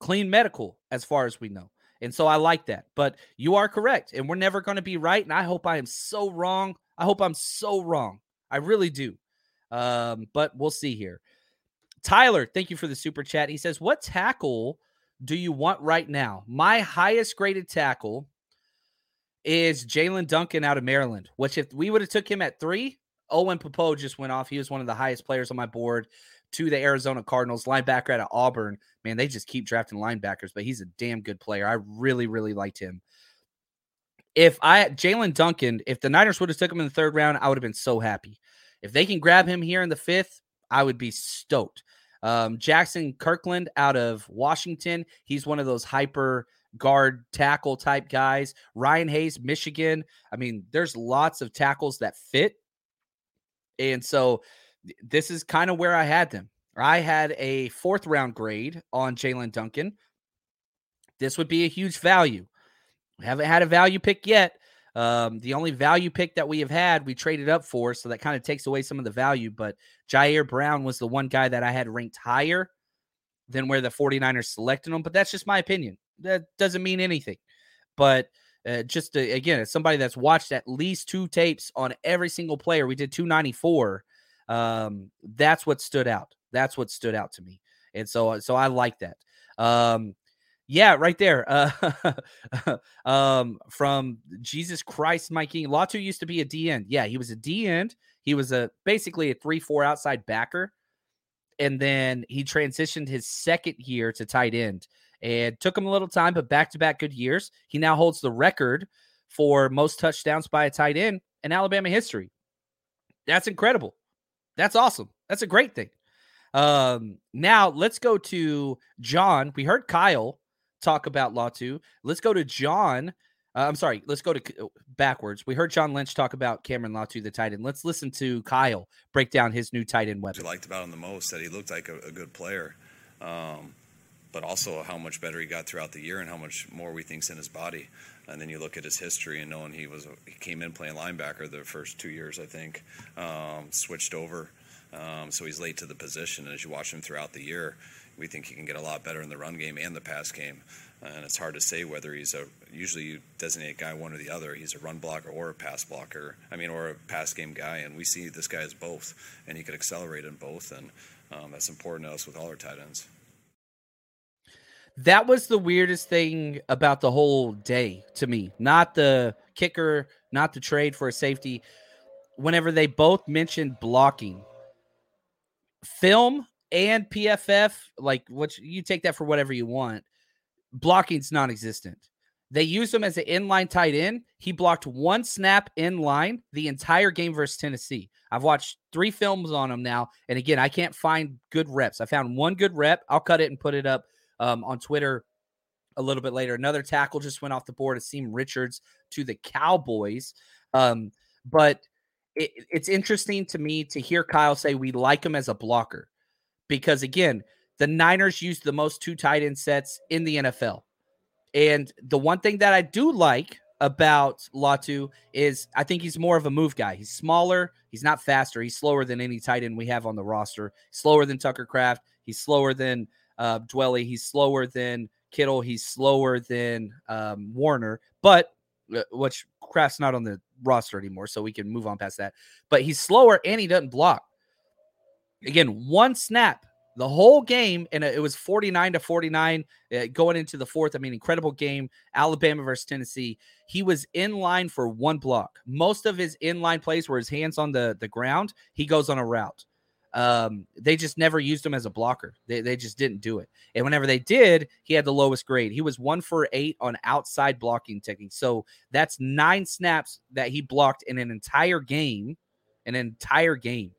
Clean medical as far as we know. And so I like that. But you are correct. And we're never going to be right. And I hope I am so wrong. I hope I'm so wrong. I really do. Um, but we'll see here. Tyler, thank you for the super chat. He says, What tackle do you want right now? My highest graded tackle is Jaelyn Duncan out of Maryland, which if we would have took him at three, Owen Pappoe just went off. He was one of the highest players on my board to the Arizona Cardinals, linebacker out of Auburn. Man, they just keep drafting linebackers, but he's a damn good player. I really, really liked him. If I Jaelyn Duncan, if the Niners would have took him in the third round, I would have been so happy. If they can grab him here in the fifth, I would be stoked. Um, Jaxson Kirkland out of Washington, he's one of those hyper guard tackle type guys. Ryan Hayes, Michigan. I mean, there's lots of tackles that fit. And so this is kind of where I had them. I had a fourth round grade on Jaelyn Duncan. This would be a huge value. We haven't had a value pick yet. Um, the only value pick that we have had, we traded up for, so that kind of takes away some of the value. But Ji'Ayir Brown was the one guy that I had ranked higher than where the 49ers selected him. But that's just my opinion. That doesn't mean anything. But uh, just to, again, as somebody that's watched at least two tapes on every single player, we did 294. Um, that's what stood out. That's what stood out to me. And so, so I like that. Um, yeah, right there. Uh, [laughs] um, from Jesus Christ, my King. Latu used to be a D end. Yeah, he was a D end. He was a basically a three-four outside backer, and then he transitioned his second year to tight end. And took him a little time, but back-to-back good years. He now holds the record for most touchdowns by a tight end in Alabama history. That's incredible. That's awesome. That's a great thing. Um, now let's go to John. We heard Kyle talk about Latu. Let's go to John. Uh, I'm sorry. Let's go to backwards. We heard John Lynch talk about Cameron Latu, the tight end. Let's listen to Kyle break down his new tight end weapon. I liked about him the most that he looked like a, a good player, um, but also how much better he got throughout the year and how much more we think's in his body. And then you look at his history and knowing he was he came in playing linebacker the first two years, I think, um, switched over. Um, so he's late to the position. And as you watch him throughout the year, we think he can get a lot better in the run game and the pass game. And it's hard to say whether he's a usually you designate guy one or the other. He's a run blocker or a pass blocker. I mean, or a pass game guy. And we see this guy as both, and he could accelerate in both. And um, that's important to us with all our tight ends. That was the weirdest thing about the whole day to me. Not the kicker, not the trade for a safety. Whenever they both mentioned blocking, film and PFF, like what you take that for whatever you want. Blocking's non-existent. They used him as an inline tight end. He blocked one snap in line the entire game versus Tennessee. I've watched three films on him now, and again, I can't find good reps. I found one good rep. I'll cut it and put it up um, on Twitter a little bit later. Another tackle just went off the board. Asim Richards to the Cowboys, um, but it, it's interesting to me to hear Kyle say we like him as a blocker because again, the Niners use the most two tight end sets in the NFL. And the one thing that I do like about Latu is I think he's more of a move guy. He's smaller, he's not faster, he's slower than any tight end we have on the roster. Slower than Tucker Kraft, he's slower than uh, Dwelley, he's slower than Kittle, he's slower than um, Warner, but uh, which Kraft's not on the roster anymore, so we can move on past that. But he's slower and he doesn't block. Again, one snap the whole game, and it was 49 to 49 uh, going into the fourth. I mean, incredible game. Alabama versus Tennessee. He was in line for one block. Most of his inline plays were his hands on the, the ground. He goes on a route. Um, they just never used him as a blocker. They, they just didn't do it. And whenever they did, he had the lowest grade. He was one for eight on outside blocking technique. So that's nine snaps that he blocked in an entire game, an entire game.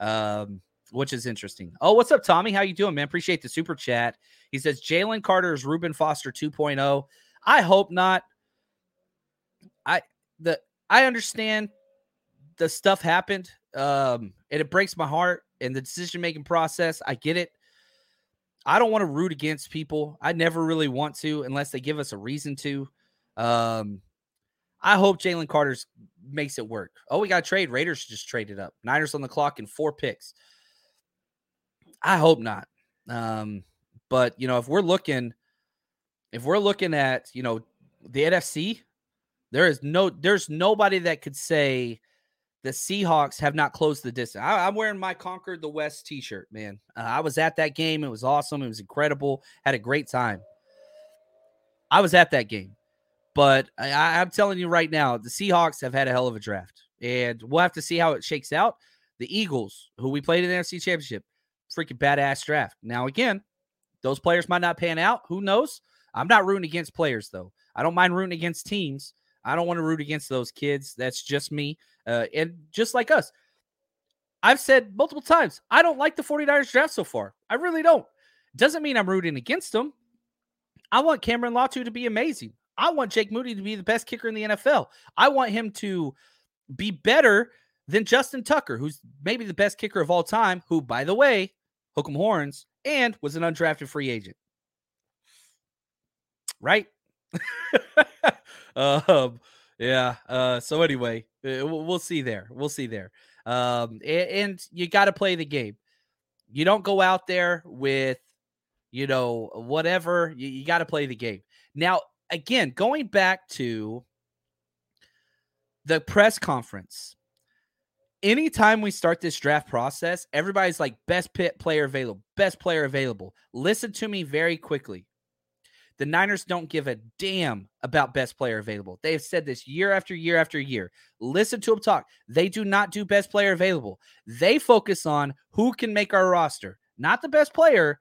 Um, which is interesting. Oh, what's up, Tommy? How you doing, man? Appreciate the super chat. He says Jalen Carter is Reuben Foster 2.0. I hope not. I the I understand the stuff happened. Um, and it breaks my heart and the decision making process. I get it. I don't want to root against people. I never really want to unless they give us a reason to. Um, I hope Jalen Carter's makes it work. Oh, we got trade. Raiders just traded up. Niners on the clock in four picks. I hope not. Um, but you know, if we're looking, if we're looking at you know the NFC, there is no, there's nobody that could say the Seahawks have not closed the distance. I, am wearing my Conquered the West T-shirt, man. Uh, I was at that game. It was awesome. It was incredible. Had a great time. I was at that game. But I, I'm telling you right now, the Seahawks have had a hell of a draft, and we'll have to see how it shakes out. The Eagles, who we played in the NFC Championship, freaking badass draft. Now, again, those players might not pan out. Who knows? I'm not rooting against players, though. I don't mind rooting against teams. I don't want to root against those kids. That's just me. Uh, and just like us, I've said multiple times, I don't like the 49ers draft so far. I really don't. Doesn't mean I'm rooting against them. I want Cameron Latu to be amazing. I want Jake Moody to be the best kicker in the NFL. I want him to be better than Justin Tucker, who's maybe the best kicker of all time, who, by the way, hook 'em horns, and was an undrafted free agent. Right? [laughs] um, yeah. Uh, so anyway, uh, we'll see there. We'll see there. Um, and, and you got to play the game. You don't go out there with, you know, whatever. You, you got to play the game. Now, again, going back to the press conference, anytime we start this draft process, everybody's like, best pit player available, best player available. Listen to me very quickly. The Niners don't give a damn about best player available. They have said this year after year after year. Listen to them talk. They do not do best player available. They focus on who can make our roster, not the best player.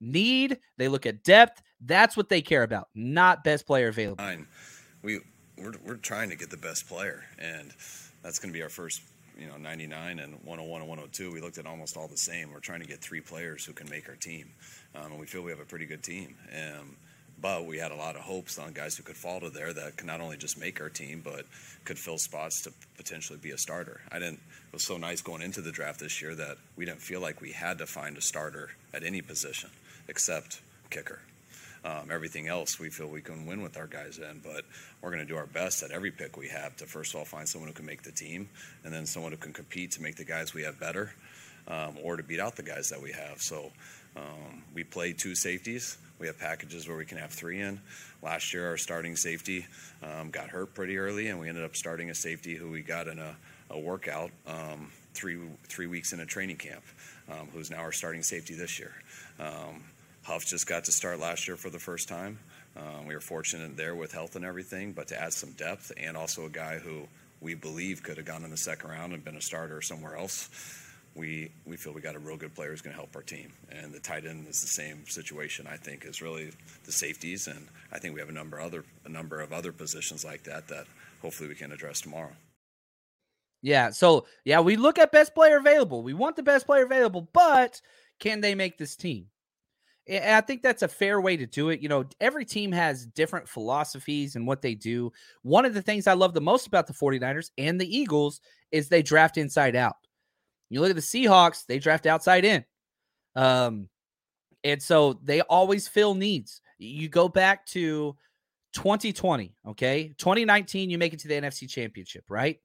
Need, they look at depth, that's what they care about, not best player available. We we're, we're trying to get the best player, and that's going to be our first. You know, 99 and 101 and 102. We looked at almost all the same. We're trying to get three players who can make our team, um, and we feel we have a pretty good team. Um, but we had a lot of hopes on guys who could fall to there that could not only just make our team, but could fill spots to potentially be a starter. I didn't. It was so nice going into the draft this year that we didn't feel like we had to find a starter at any position except kicker. Um, everything else we feel we can win with our guys in, but we're going to do our best at every pick we have to first of all find someone who can make the team, and then someone who can compete to make the guys we have better, um, or to beat out the guys that we have. So um, we play two safeties. We have packages where we can have three in. Last year, our starting safety um, got hurt pretty early, and we ended up starting a safety who we got in a, a workout um, three three weeks in a training camp, um, who's now our starting safety this year. Huff just got to start last year for the first time. Um, we were fortunate there with health and everything, but to add some depth and also a guy who we believe could have gone in the second round and been a starter somewhere else. We, we feel we got a real good player who's going to help our team. And the tight end is the same situation, I think, is really the safeties. And I think we have a number, other, a number of other positions like that that hopefully we can address tomorrow. Yeah. So, yeah, we look at best player available. We want the best player available, but can they make this team? And I think that's a fair way to do it. You know, every team has different philosophies and what they do. One of the things I love the most about the 49ers and the Eagles is they draft inside out. You look at the Seahawks, they draft outside in. Um, and so they always fill needs. You go back to 2020, okay? 2019, you make it to the NFC Championship, right?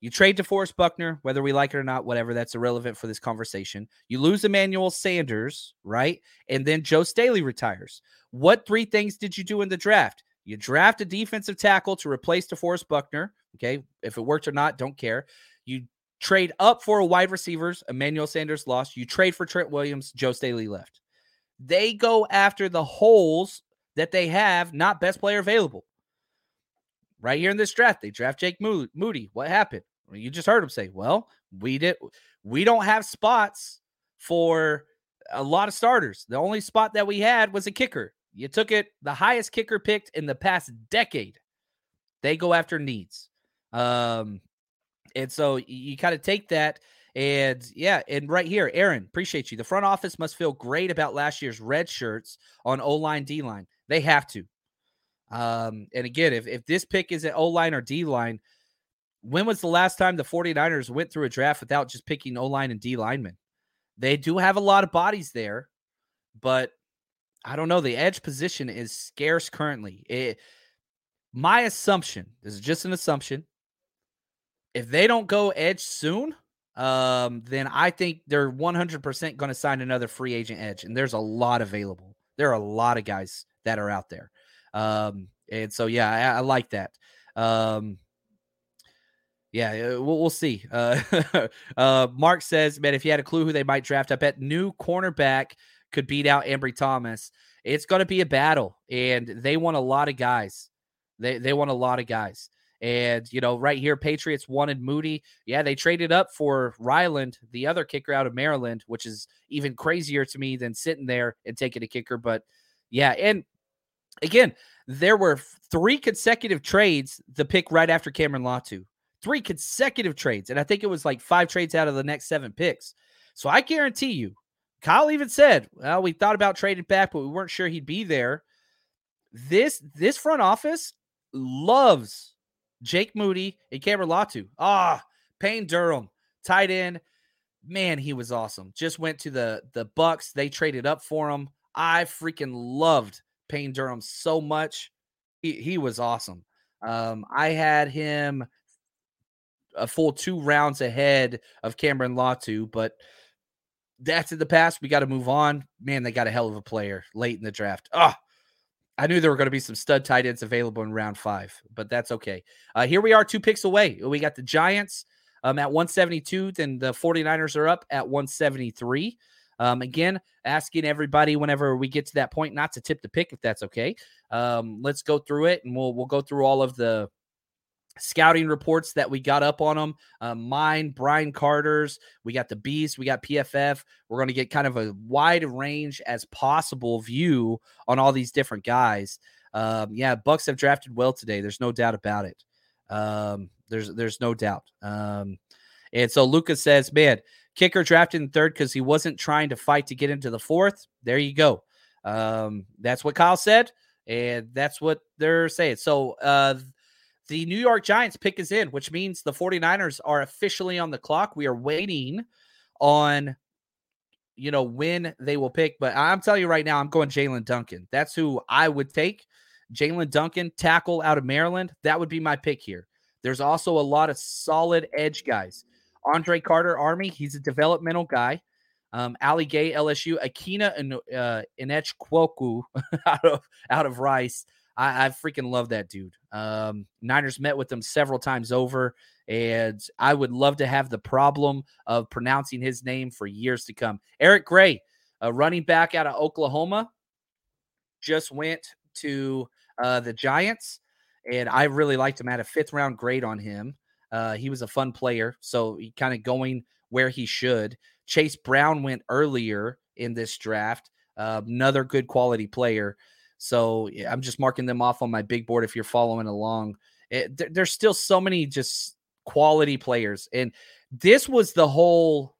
You trade DeForest Buckner, whether we like it or not, whatever, that's irrelevant for this conversation. You lose Emmanuel Sanders, right? And then Joe Staley retires. What three things did you do in the draft? You draft a defensive tackle to replace DeForest Buckner. Okay. If it worked or not, don't care. You trade up for a wide receivers. Emmanuel Sanders lost. You trade for Trent Williams. Joe Staley left. They go after the holes that they have, not best player available. Right here in this draft, they draft Jake Moody. What happened? You just heard him say, "Well, we did. We don't have spots for a lot of starters. The only spot that we had was a kicker. You took it, the highest kicker picked in the past decade. They go after needs, um, and so you, kind of take that." And yeah, and right here, Aaron, appreciate you. The front office must feel great about last year's red shirts on O line, D line. They have to. Um, and again, if, if this pick isn't O line or D line, when was the last time the 49ers went through a draft without just picking O line and D linemen? They do have a lot of bodies there. but I don't know. The edge position is scarce currently. It, my assumption, this is just an assumption. If they don't go edge soon, um, then I think they're 100% going to sign another free agent edge. And there's a lot available. There are a lot of guys that are out there. Um, and so, yeah, I, I like that. Um, yeah, uh, we'll, we'll see. Uh, [laughs] uh, Mark says, man, if you had a clue who they might draft, I bet new cornerback could beat out Ambry Thomas. It's going to be a battle, and they want a lot of guys. They they want a lot of guys. And you know, right here, Patriots wanted Moody. Yeah, they traded up for Ryland, the other kicker out of Maryland, which is even crazier to me than sitting there and taking a kicker. But yeah, and again, there were three consecutive trades the pick right after Cameron Latu. Three consecutive trades. And I think it was like five trades out of the next seven picks. So I guarantee you, Kyle even said, well, we thought about trading back, but we weren't sure he'd be there. This this front office loves Jake Moody and Cameron Latu. Ah, Payne Durham, tight end. Man, he was awesome. Just went to the the Bucks. They traded up for him. I freaking loved Payne Durham so much. He he was awesome. Um, I had him a full two rounds ahead of Cameron Latu, but that's in the past. We got to move on. Man, they got a hell of a player late in the draft. Ah, I knew there were going to be some stud tight ends available in round five, but that's okay. Uh, here we are, two picks away. We got the Giants um, at 172, then the 49ers are up at 173. Um, again, asking everybody whenever we get to that point not to tip the pick if that's okay. Um, let's go through it and we'll we'll go through all of the scouting reports that we got up on them. Uh, mine, Brian Carter's. We got the Beast. We got PFF. We're going to get kind of a wide range as possible view on all these different guys. Um, yeah, Bucks have drafted well today. There's no doubt about it. Um, there's there's no doubt. Um, and so Lucas says, man, kicker drafted in third because he wasn't trying to fight to get into the fourth. There you go. Um, that's what Kyle said, and that's what they're saying. So uh, the New York Giants pick is in, which means the 49ers are officially on the clock. We are waiting on, you know, when they will pick. But I'm telling you right now, I'm going Jaelyn Duncan. That's who I would take. Jaelyn Duncan, tackle out of Maryland. That would be my pick here. There's also a lot of solid edge guys. Andre Carter, Army, he's a developmental guy. Um, Ali Gaye, LSU, Ikenna and uh, Enechukwu [laughs] out of out of Rice. I, I freaking love that dude. Um, Niners met with him several times over, and I would love to have the problem of pronouncing his name for years to come. Eric Gray, a running back out of Oklahoma, just went to uh, the Giants, and I really liked him. I had a fifth round grade on him. Uh, he was a fun player, so he kind of going where he should. Chase Brown went earlier in this draft, uh, another good quality player. So I'm just marking them off on my big board if you're following along. It, eh, there's still so many just quality players. And this was the whole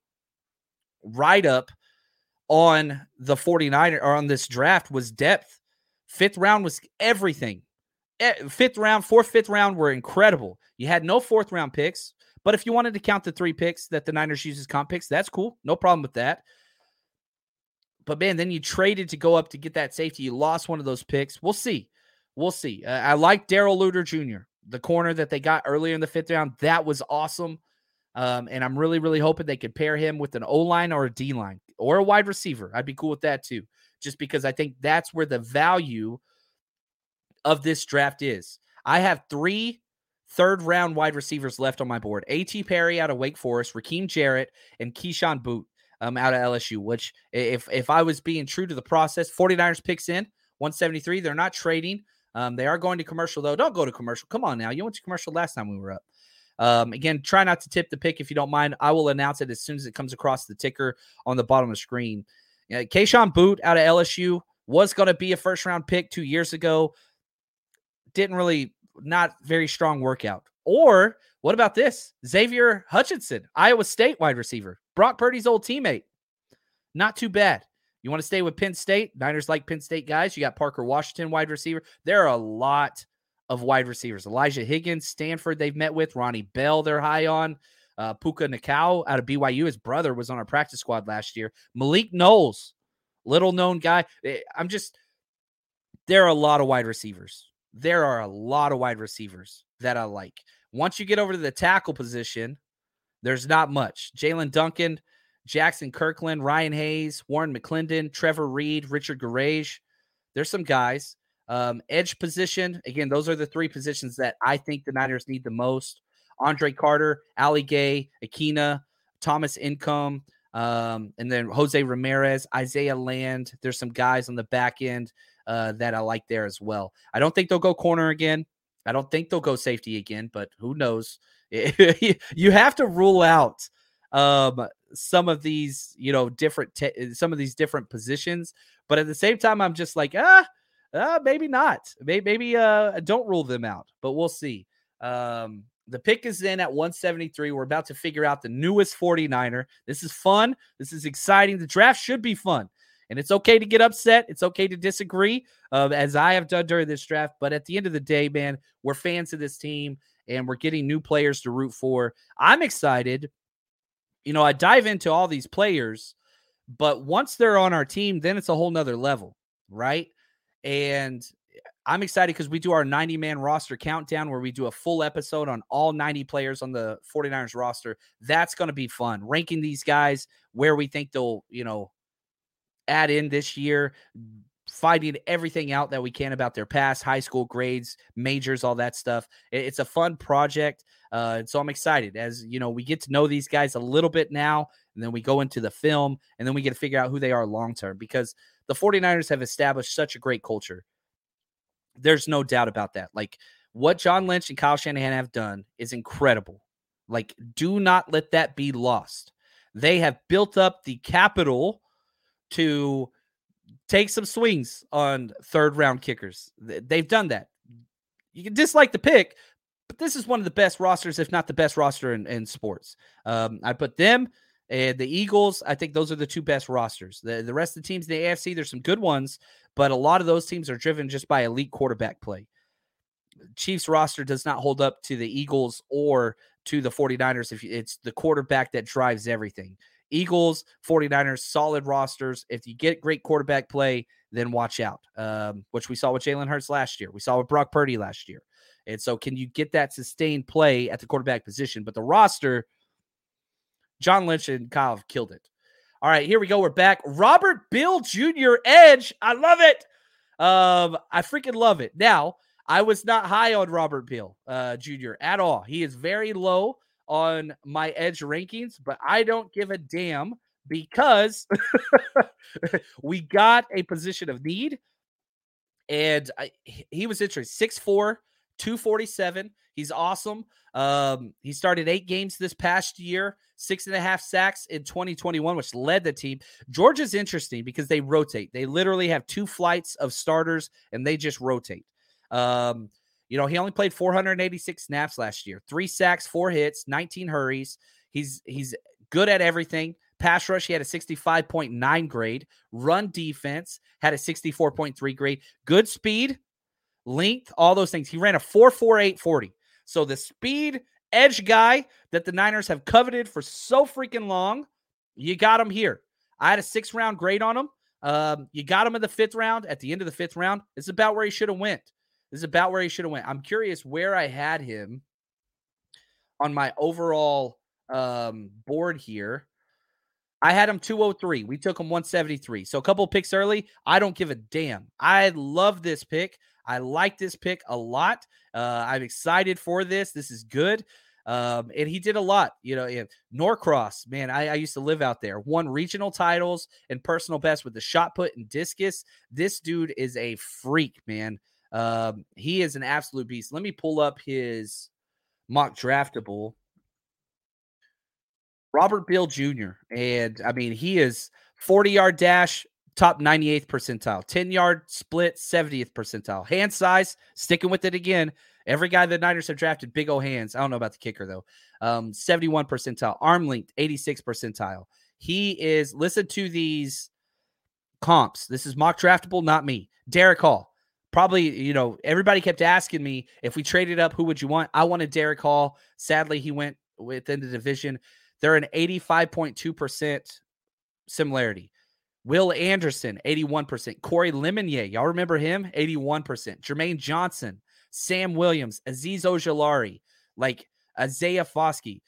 write up on the 49er or on this draft was depth. Fifth round was everything. Fifth round, fourth, fifth round were incredible. You had no fourth round picks, but if you wanted to count the three picks that the Niners use as comp picks, that's cool. No problem with that. But man, then you traded to go up to get that safety. You lost one of those picks. We'll see. We'll see. Uh, I like Darrell Luter Jr., the corner that they got earlier in the fifth round. That was awesome. Um, and I'm really, really hoping they could pair him with an O line or a D line or a wide receiver. I'd be cool with that too, just because I think that's where the value of this draft is. I have three third round wide receivers left on my board A.T. Perry out of Wake Forest, Rakim Jarrett, and Kayshon Boutte um, out of LSU, which if if I was being true to the process, 49ers picks in 173. They're not trading. Um, they are going to commercial though. Don't go to commercial. Come on now. You went to commercial last time we were up. Um, again, try not to tip the pick if you don't mind. I will announce it as soon as it comes across the ticker on the bottom of the screen. Yeah, Kayshon Boutte out of LSU was going to be a first round pick two years ago. Didn't really, not very strong workout. Or what about this? Xavier Hutchinson, Iowa State wide receiver, Brock Purdy's old teammate. Not too bad. You want to stay with Penn State? Niners like Penn State guys. You got Parker Washington, wide receiver. There are a lot of wide receivers. Elijah Higgins, Stanford, they've met with. Ronnie Bell, they're high on. Uh, Puka Nacua out of BYU. His brother was on our practice squad last year. Malik Knowles, little known guy. Eh, I'm just there are a lot of wide receivers. There are a lot of wide receivers that I like. Once you get over to the tackle position, there's not much. Jaelyn Duncan, Jaxson Kirkland, Ryan Hayes, Warren McClendon, Trevor Reid, Richard Gouraige. There's some guys. Um, edge position, again, those are the three positions that I think the Niners need the most. Andre Carter, Ali Gaye, Ikenna, Thomas Incoom, um, and then Jose Ramirez, Isaiah Land. There's some guys on the back end uh, that I like there as well. I don't think they'll go corner again. I don't think they'll go safety again, but who knows? [laughs] you have to rule out um, some of these, you know, different te- some of these different positions. But at the same time, I'm just like, ah, uh, maybe not. Maybe, maybe uh, don't rule them out, but we'll see. Um, the pick is in at 173. We're about to figure out the newest 49er. This is fun. This is exciting. The draft should be fun. And it's okay to get upset. It's okay to disagree, uh, as I have done during this draft. But at the end of the day, man, we're fans of this team and we're getting new players to root for. I'm excited. You know, I dive into all these players, but once they're on our team, then it's a whole nother level, right? And eh, I'm excited because we do our 90 man roster countdown where we do a full episode on all 90 players on the 49ers roster. That's going to be fun. Ranking these guys where we think they'll, you know, add in this year, finding everything out that we can about their past, high school grades, majors, all that stuff. It's a fun project. Uh, so I'm excited as you know we get to know these guys a little bit now, and then we go into the film, and then we get to figure out who they are long term because the 49ers have established such a great culture. There's no doubt about that. Like what John Lynch and Kyle Shanahan have done is incredible. Like, do not let that be lost. They have built up the capital to take some swings on third round kickers. They've done that. You can dislike the pick, but this is one of the best rosters, if not the best roster in, in sports. Um, I put them and the Eagles, I think those are the two best rosters. The, the rest of the teams in the AFC, there's some good ones, but a lot of those teams are driven just by elite quarterback play. Chiefs roster does not hold up to the Eagles or to the 49ers if it's the quarterback that drives everything. Eagles, 49ers, solid rosters. If you get great quarterback play, then watch out, um, which we saw with Jalen Hurts last year. We saw with Brock Purdy last year. And so, can you get that sustained play at the quarterback position? But the roster – John Lynch and Kyle killed it. All right, here we go. We're back. Robert Beal Jr. Edge. I love it. Um, I freaking love it. Now, I was not high on Robert Beal uh, Jr. at all. He is very low on my edge rankings, but I don't give a damn because [laughs] we got a position of need. And I, he was interesting. 6'4, 247. He's awesome. Um, he started eight games this past year, six and a half sacks in 2021, which led the team. Georgia's interesting because they rotate. They literally have two flights of starters and they just rotate. Um, you know, he only played 486 snaps last year, three sacks, four hits, 19 hurries. He's he's good at everything. Pass rush, he had a 65.9 grade. Run defense had a 64.3 grade. Good speed, length, all those things. He ran a 4.48 40. So the speed edge guy that the Niners have coveted for so freaking long, you got him here. I had a six round grade on him. Um, you got him in the fifth round. At the end of the fifth round, it's about where he should have went. This is about where he should have went. I'm curious where I had him on my overall um, board here. I had him 203. We took him 173. So a couple picks early. I don't give a damn. I love this pick. I like this pick a lot. Uh, I'm excited for this. This is good. Um, and he did a lot, you know. Norcross, man, I, I, used to live out there. Won regional titles and personal best with the shot put and discus. This dude is a freak, man. Um, he is an absolute beast. Let me pull up his mock draftable. Robert Beal Jr. And I mean, he is 40 yard dash, top 98th percentile, 10 yard split, 70th percentile. Hand size, sticking with it again. Every guy the Niners have drafted, big old hands. I don't know about the kicker though. Um, 71 percentile, arm length, 86 percentile. He is, listen to these comps. This is mock draftable, not me. Derick Hall. Probably, you know, everybody kept asking me if we traded up, who would you want? I wanted Derick Hall. Sadly, he went within the division. They're an 85.2% similarity. Will Anderson, 81%. Corey Lemonier, y'all remember him? 81%. Jermaine Johnson, Sam Williams, Azeez Ojulari, like Isaiah Foskey.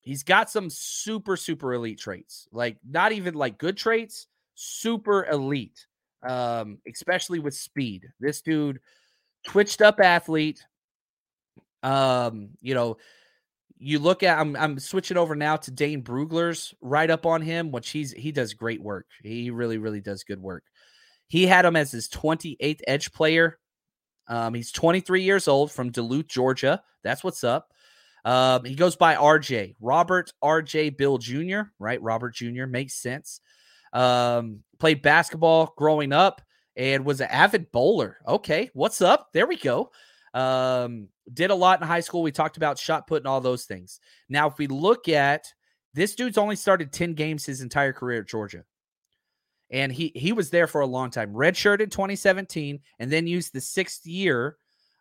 He's got some super, super elite traits. Like not even like good traits, super elite. Um, especially with speed. This dude, twitched up athlete. Um, you know, you look at I'm I'm switching over now to Dane Brugler's write up on him, which he's he does great work. He really, really does good work. He had him as his 28th edge player. Um, he's 23 years old from Duluth, Georgia. That's what's up. Um, he goes by RJ, Robert RJ Beal Jr., right? Robert Jr. makes sense. Um, played basketball growing up and was an avid bowler. Okay, what's up? There we go. Um, did a lot in high school. We talked about shot put and all those things. Now, if we look at this dude's only started 10 games his entire career at Georgia. And he he was there for a long time. Redshirt in 2017 and then used the sixth year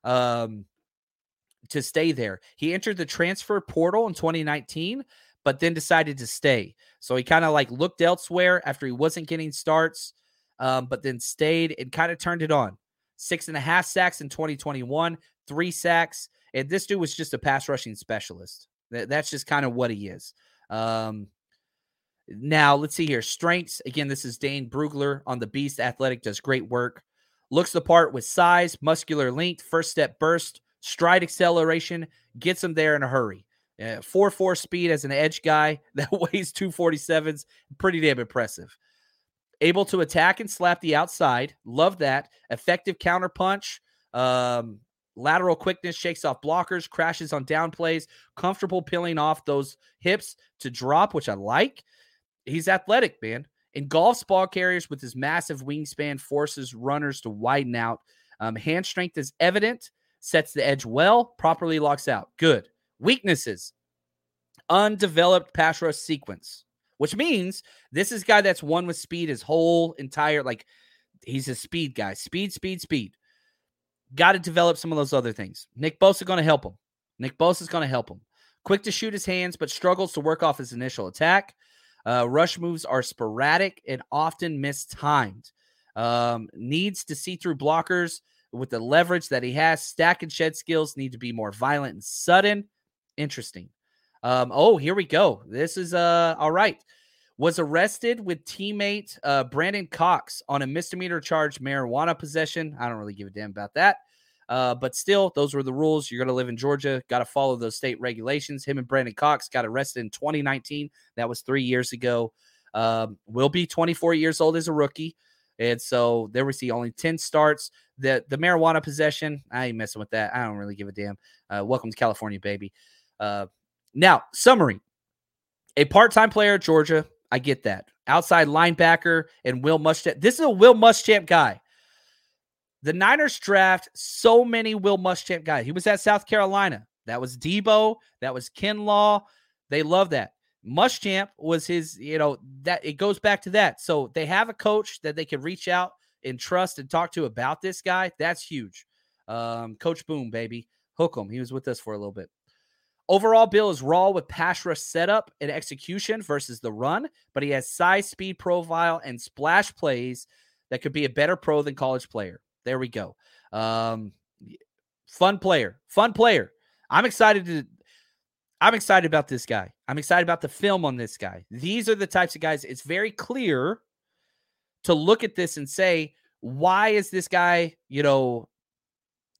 um, to stay there. He entered the transfer portal in 2019, but then decided to stay. So he kind of like looked elsewhere after he wasn't getting starts, um, but then stayed and kind of turned it on six and a half sacks in 2021, three sacks. And this dude was just a pass rushing specialist. That's just kind of what he is. Um, now, let's see here. Strengths. Again, this is Dane Brugler on the Beast Athletic, does great work. Looks the part with size, muscular length, first step burst, stride acceleration, gets him there in a hurry. Uh, 4 4 speed as an edge guy [laughs] that weighs 247s. Pretty damn impressive able to attack and slap the outside. Love that. Effective counter punch. Um, lateral quickness shakes off blockers, crashes on down plays, comfortable peeling off those hips to drop, which I like. He's athletic, man. Engulfs ball carriers with his massive wingspan, forces runners to widen out. Um, hand strength is evident, sets the edge well, properly locks out. Good. Weaknesses undeveloped pass rush sequence which means this is guy that's one with speed his whole entire like he's a speed guy. Speed, speed, speed. Got to develop some of those other things. Nick Bosa is going to help him. Nick Bosa is going to help him. Quick to shoot his hands, but struggles to work off his initial attack. Uh, rush moves are sporadic and often mistimed. Um, needs to see through blockers with the leverage that he has. Stack and shed skills need to be more violent and sudden. Interesting. Um, oh, here we go. This is uh all right. Was arrested with teammate uh, Brenton Cox on a misdemeanor charge marijuana possession. I don't really give a damn about that. Uh, but still, those were the rules. You're going to live in Georgia, got to follow those state regulations. Him and Brenton Cox got arrested in 2019. That was three years ago. Um, will be 24 years old as a rookie. And so there was the only 10 starts. The the marijuana possession, I ain't messing with that. I don't really give a damn. Uh, welcome to California, baby. Uh, now, summary a part time player at Georgia. I get that. Outside linebacker and Will Muschamp. This is a Will Muschamp guy. The Niners draft so many Will Muschamp guys. He was at South Carolina. That was Debo. That was Kinlaw. They love that. Muschamp was his, you know, that it goes back to that. So they have a coach that they can reach out and trust and talk to about this guy. That's huge. Um, coach Boom, baby. Hook him. He was with us for a little bit. Overall, Beal is raw with pass rush setup and execution versus the run, but he has size, speed profile, and splash plays that could be a better pro than college player. There we go. Um, fun player, fun player. I'm excited to. I'm excited about this guy. I'm excited about the film on this guy. These are the types of guys. It's very clear to look at this and say, why is this guy, you know,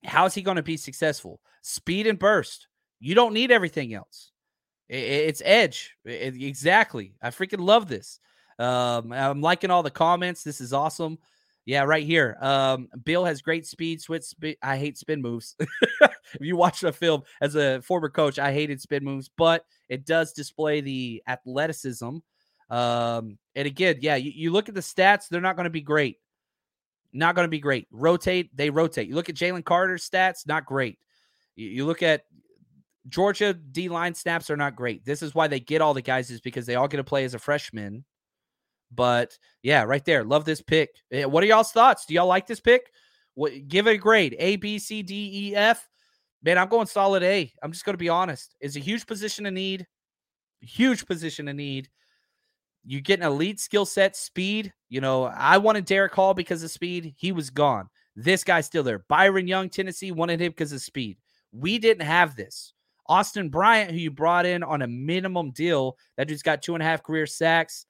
how is he going to be successful? Speed and burst. You don't need everything else. It's edge. exactly. I freaking love this. Um, I'm liking all the comments. This is awesome. Yeah, right here. Um, Beal has great speed, switch. I hate spin moves. [laughs] if you watch the film as a former coach, I hated spin moves, but it does display the athleticism. Um, and again, yeah, you, you look at the stats, they're not going to be great. Not going to be great. Rotate, they rotate. You look at Jalen Carter's stats, not great. You, you look at Georgia D line snaps are not great. This is why they get all the guys is because they all get to play as a freshman. But yeah, right there. Love this pick. Eh, what are y'all's thoughts? Do y'all like this pick? What give it a grade? A, B, C, D, E, F. Man, I'm going solid A. I'm just going to be honest. It's a huge position of need. Huge position of need. you get an elite skill set, speed. You know, I wanted Derick Hall because of speed. He was gone. This guy's still there. Byron Young, Tennessee, wanted him because of speed. We didn't have this. Austin Bryant, who you brought in on a minimum deal, that dude's got two and a half career sacks.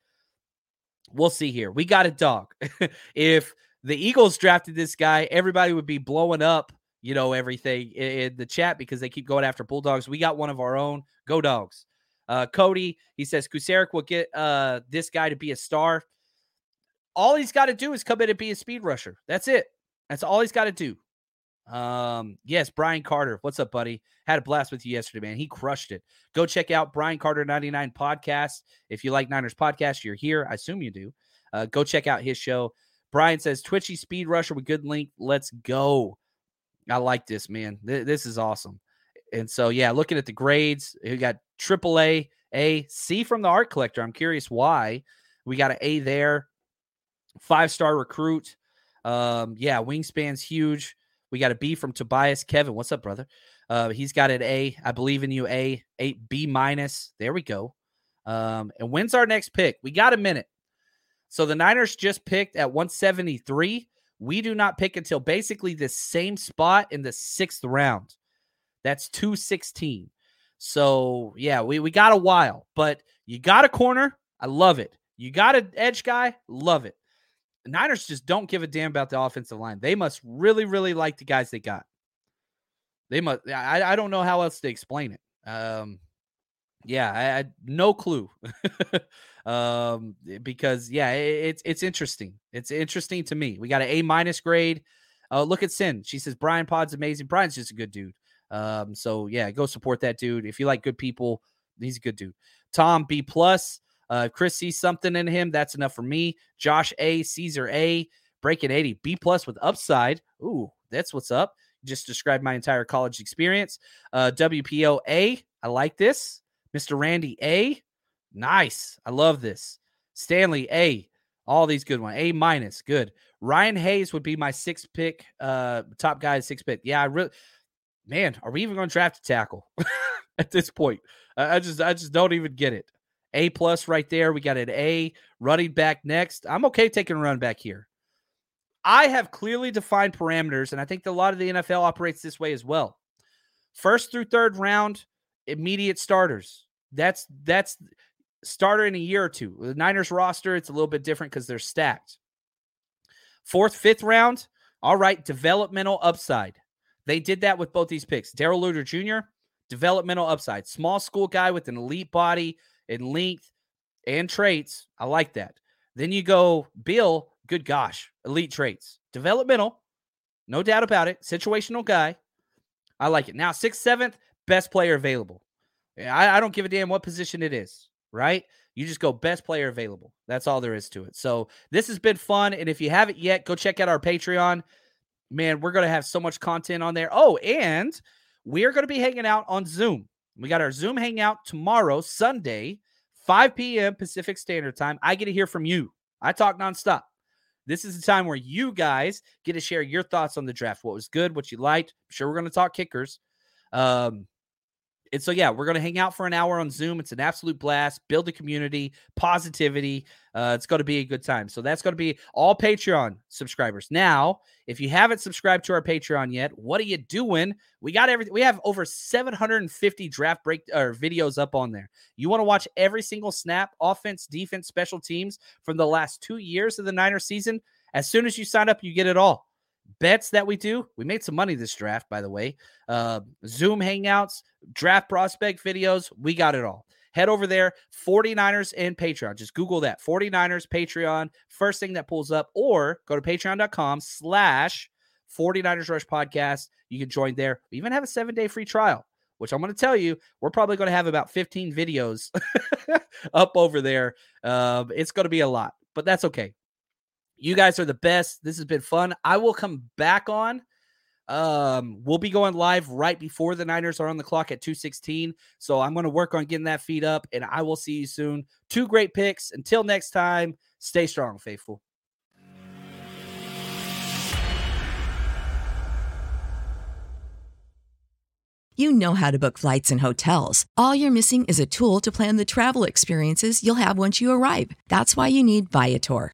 We'll see here. We got a dog. [laughs] if the Eagles drafted this guy, everybody would be blowing up, you know, everything in, the chat because they keep going after Bulldogs. We got one of our own. Go Dogs. Uh, Cody, he says Kocurek will get uh, this guy to be a star. All he's got to do is come in and be a speed rusher. That's it. That's all he's got to do. Um, yes, Brian Carter. What's up, buddy? Had a blast with you yesterday, man. He crushed it. Go check out Brian Carter 99 podcast. If you like Niners podcast, you're here. I assume you do. Uh, go check out his show. Brian says Twitchy speed rusher with good link. Let's go. I like this, man. Th- this is awesome. And so, yeah, looking at the grades, we got triple A, A, C from the art collector. I'm curious why. We got an A there. Five star recruit. Um, yeah, wingspan's huge. We got a B from Tobias Kevin. What's up, brother? Uh, he's got an A. I believe in you. A, eight B minus. There we go. Um, and when's our next pick? We got a minute. So the Niners just picked at 173. We do not pick until basically the same spot in the sixth round. That's 216. So yeah, we, we got a while, but you got a corner. I love it. You got an edge guy. Love it. The Niners just don't give a damn about the offensive line. They must really, really like the guys they got. They must. I, I don't know how else to explain it. Um, yeah, I, I no clue. [laughs] um, because yeah, it, it's it's interesting. It's interesting to me. We got an A minus grade. Uh, look at Sin. She says Brian Pod's amazing. Brian's just a good dude. Um, so yeah, go support that dude. If you like good people, he's a good dude. Tom B plus. Uh, Chris sees something in him. That's enough for me. Josh A, Caesar A, breaking 80, B plus with upside. Ooh, that's what's up. Just described my entire college experience. Uh, WPO A, I like this. Mr. Randy A, Nice. I love this. Stanley A. All these good ones. A minus. Good. Ryan Hayes would be my sixth pick. Uh, top guy, sixth pick. Yeah, I really. Man, are we even going to draft a tackle [laughs] at this point? I, I just, I just don't even get it. A plus right there. We got an A running back next. I'm okay taking a run back here. I have clearly defined parameters, and I think a lot of the NFL operates this way as well. First through third round, immediate starters. That's that's starter in a year or two. The Niners roster, it's a little bit different because they're stacked. Fourth, fifth round, all right, developmental upside. They did that with both these picks. Darrell Luter Jr., developmental upside. Small school guy with an elite body and length and traits. I like that. Then you go, Beal, good gosh, elite traits. Developmental, no doubt about it. Situational guy. I like it. Now, sixth, seventh, best player available. Eh, I, I don't give a damn what position it is right? You just go best player available. That's all there is to it. So this has been fun. And if you haven't yet, go check out our Patreon. Man, we're going to have so much content on there. Oh, and we are going to be hanging out on Zoom. We got our Zoom hangout tomorrow, Sunday, 5 p.m. Pacific Standard Time. I get to hear from you. I talk nonstop. This is the time where you guys get to share your thoughts on the draft. What was good, what you liked. I'm sure we're going to talk kickers. Um, and so, yeah, we're going to hang out for an hour on Zoom. It's an absolute blast. Build a community, positivity. Uh, it's going to be a good time. So, that's going to be all Patreon subscribers. Now, if you haven't subscribed to our Patreon yet, what are you doing? We got everything. We have over 750 draft break or videos up on there. You want to watch every single snap, offense, defense, special teams from the last two years of the Niners season? As soon as you sign up, you get it all bets that we do. We made some money this draft, by the way. Uh, Zoom hangouts, draft prospect videos. We got it all. Head over there, 49ers and Patreon. Just Google that 49ers Patreon. First thing that pulls up, or go to patreon.com slash 49ers Rush Podcast. You can join there. We even have a seven day free trial, which I'm going to tell you, we're probably going to have about 15 videos [laughs] up over there. Uh, it's going to be a lot, but that's okay. You guys are the best. This has been fun. I will come back on. Um, we'll be going live right before the Niners are on the clock at 216. So I'm going to work on getting that feed up, and I will see you soon. Two great picks. Until next time, stay strong, faithful. You know how to book flights and hotels. All you're missing is a tool to plan the travel experiences you'll have once you arrive. That's why you need Viator.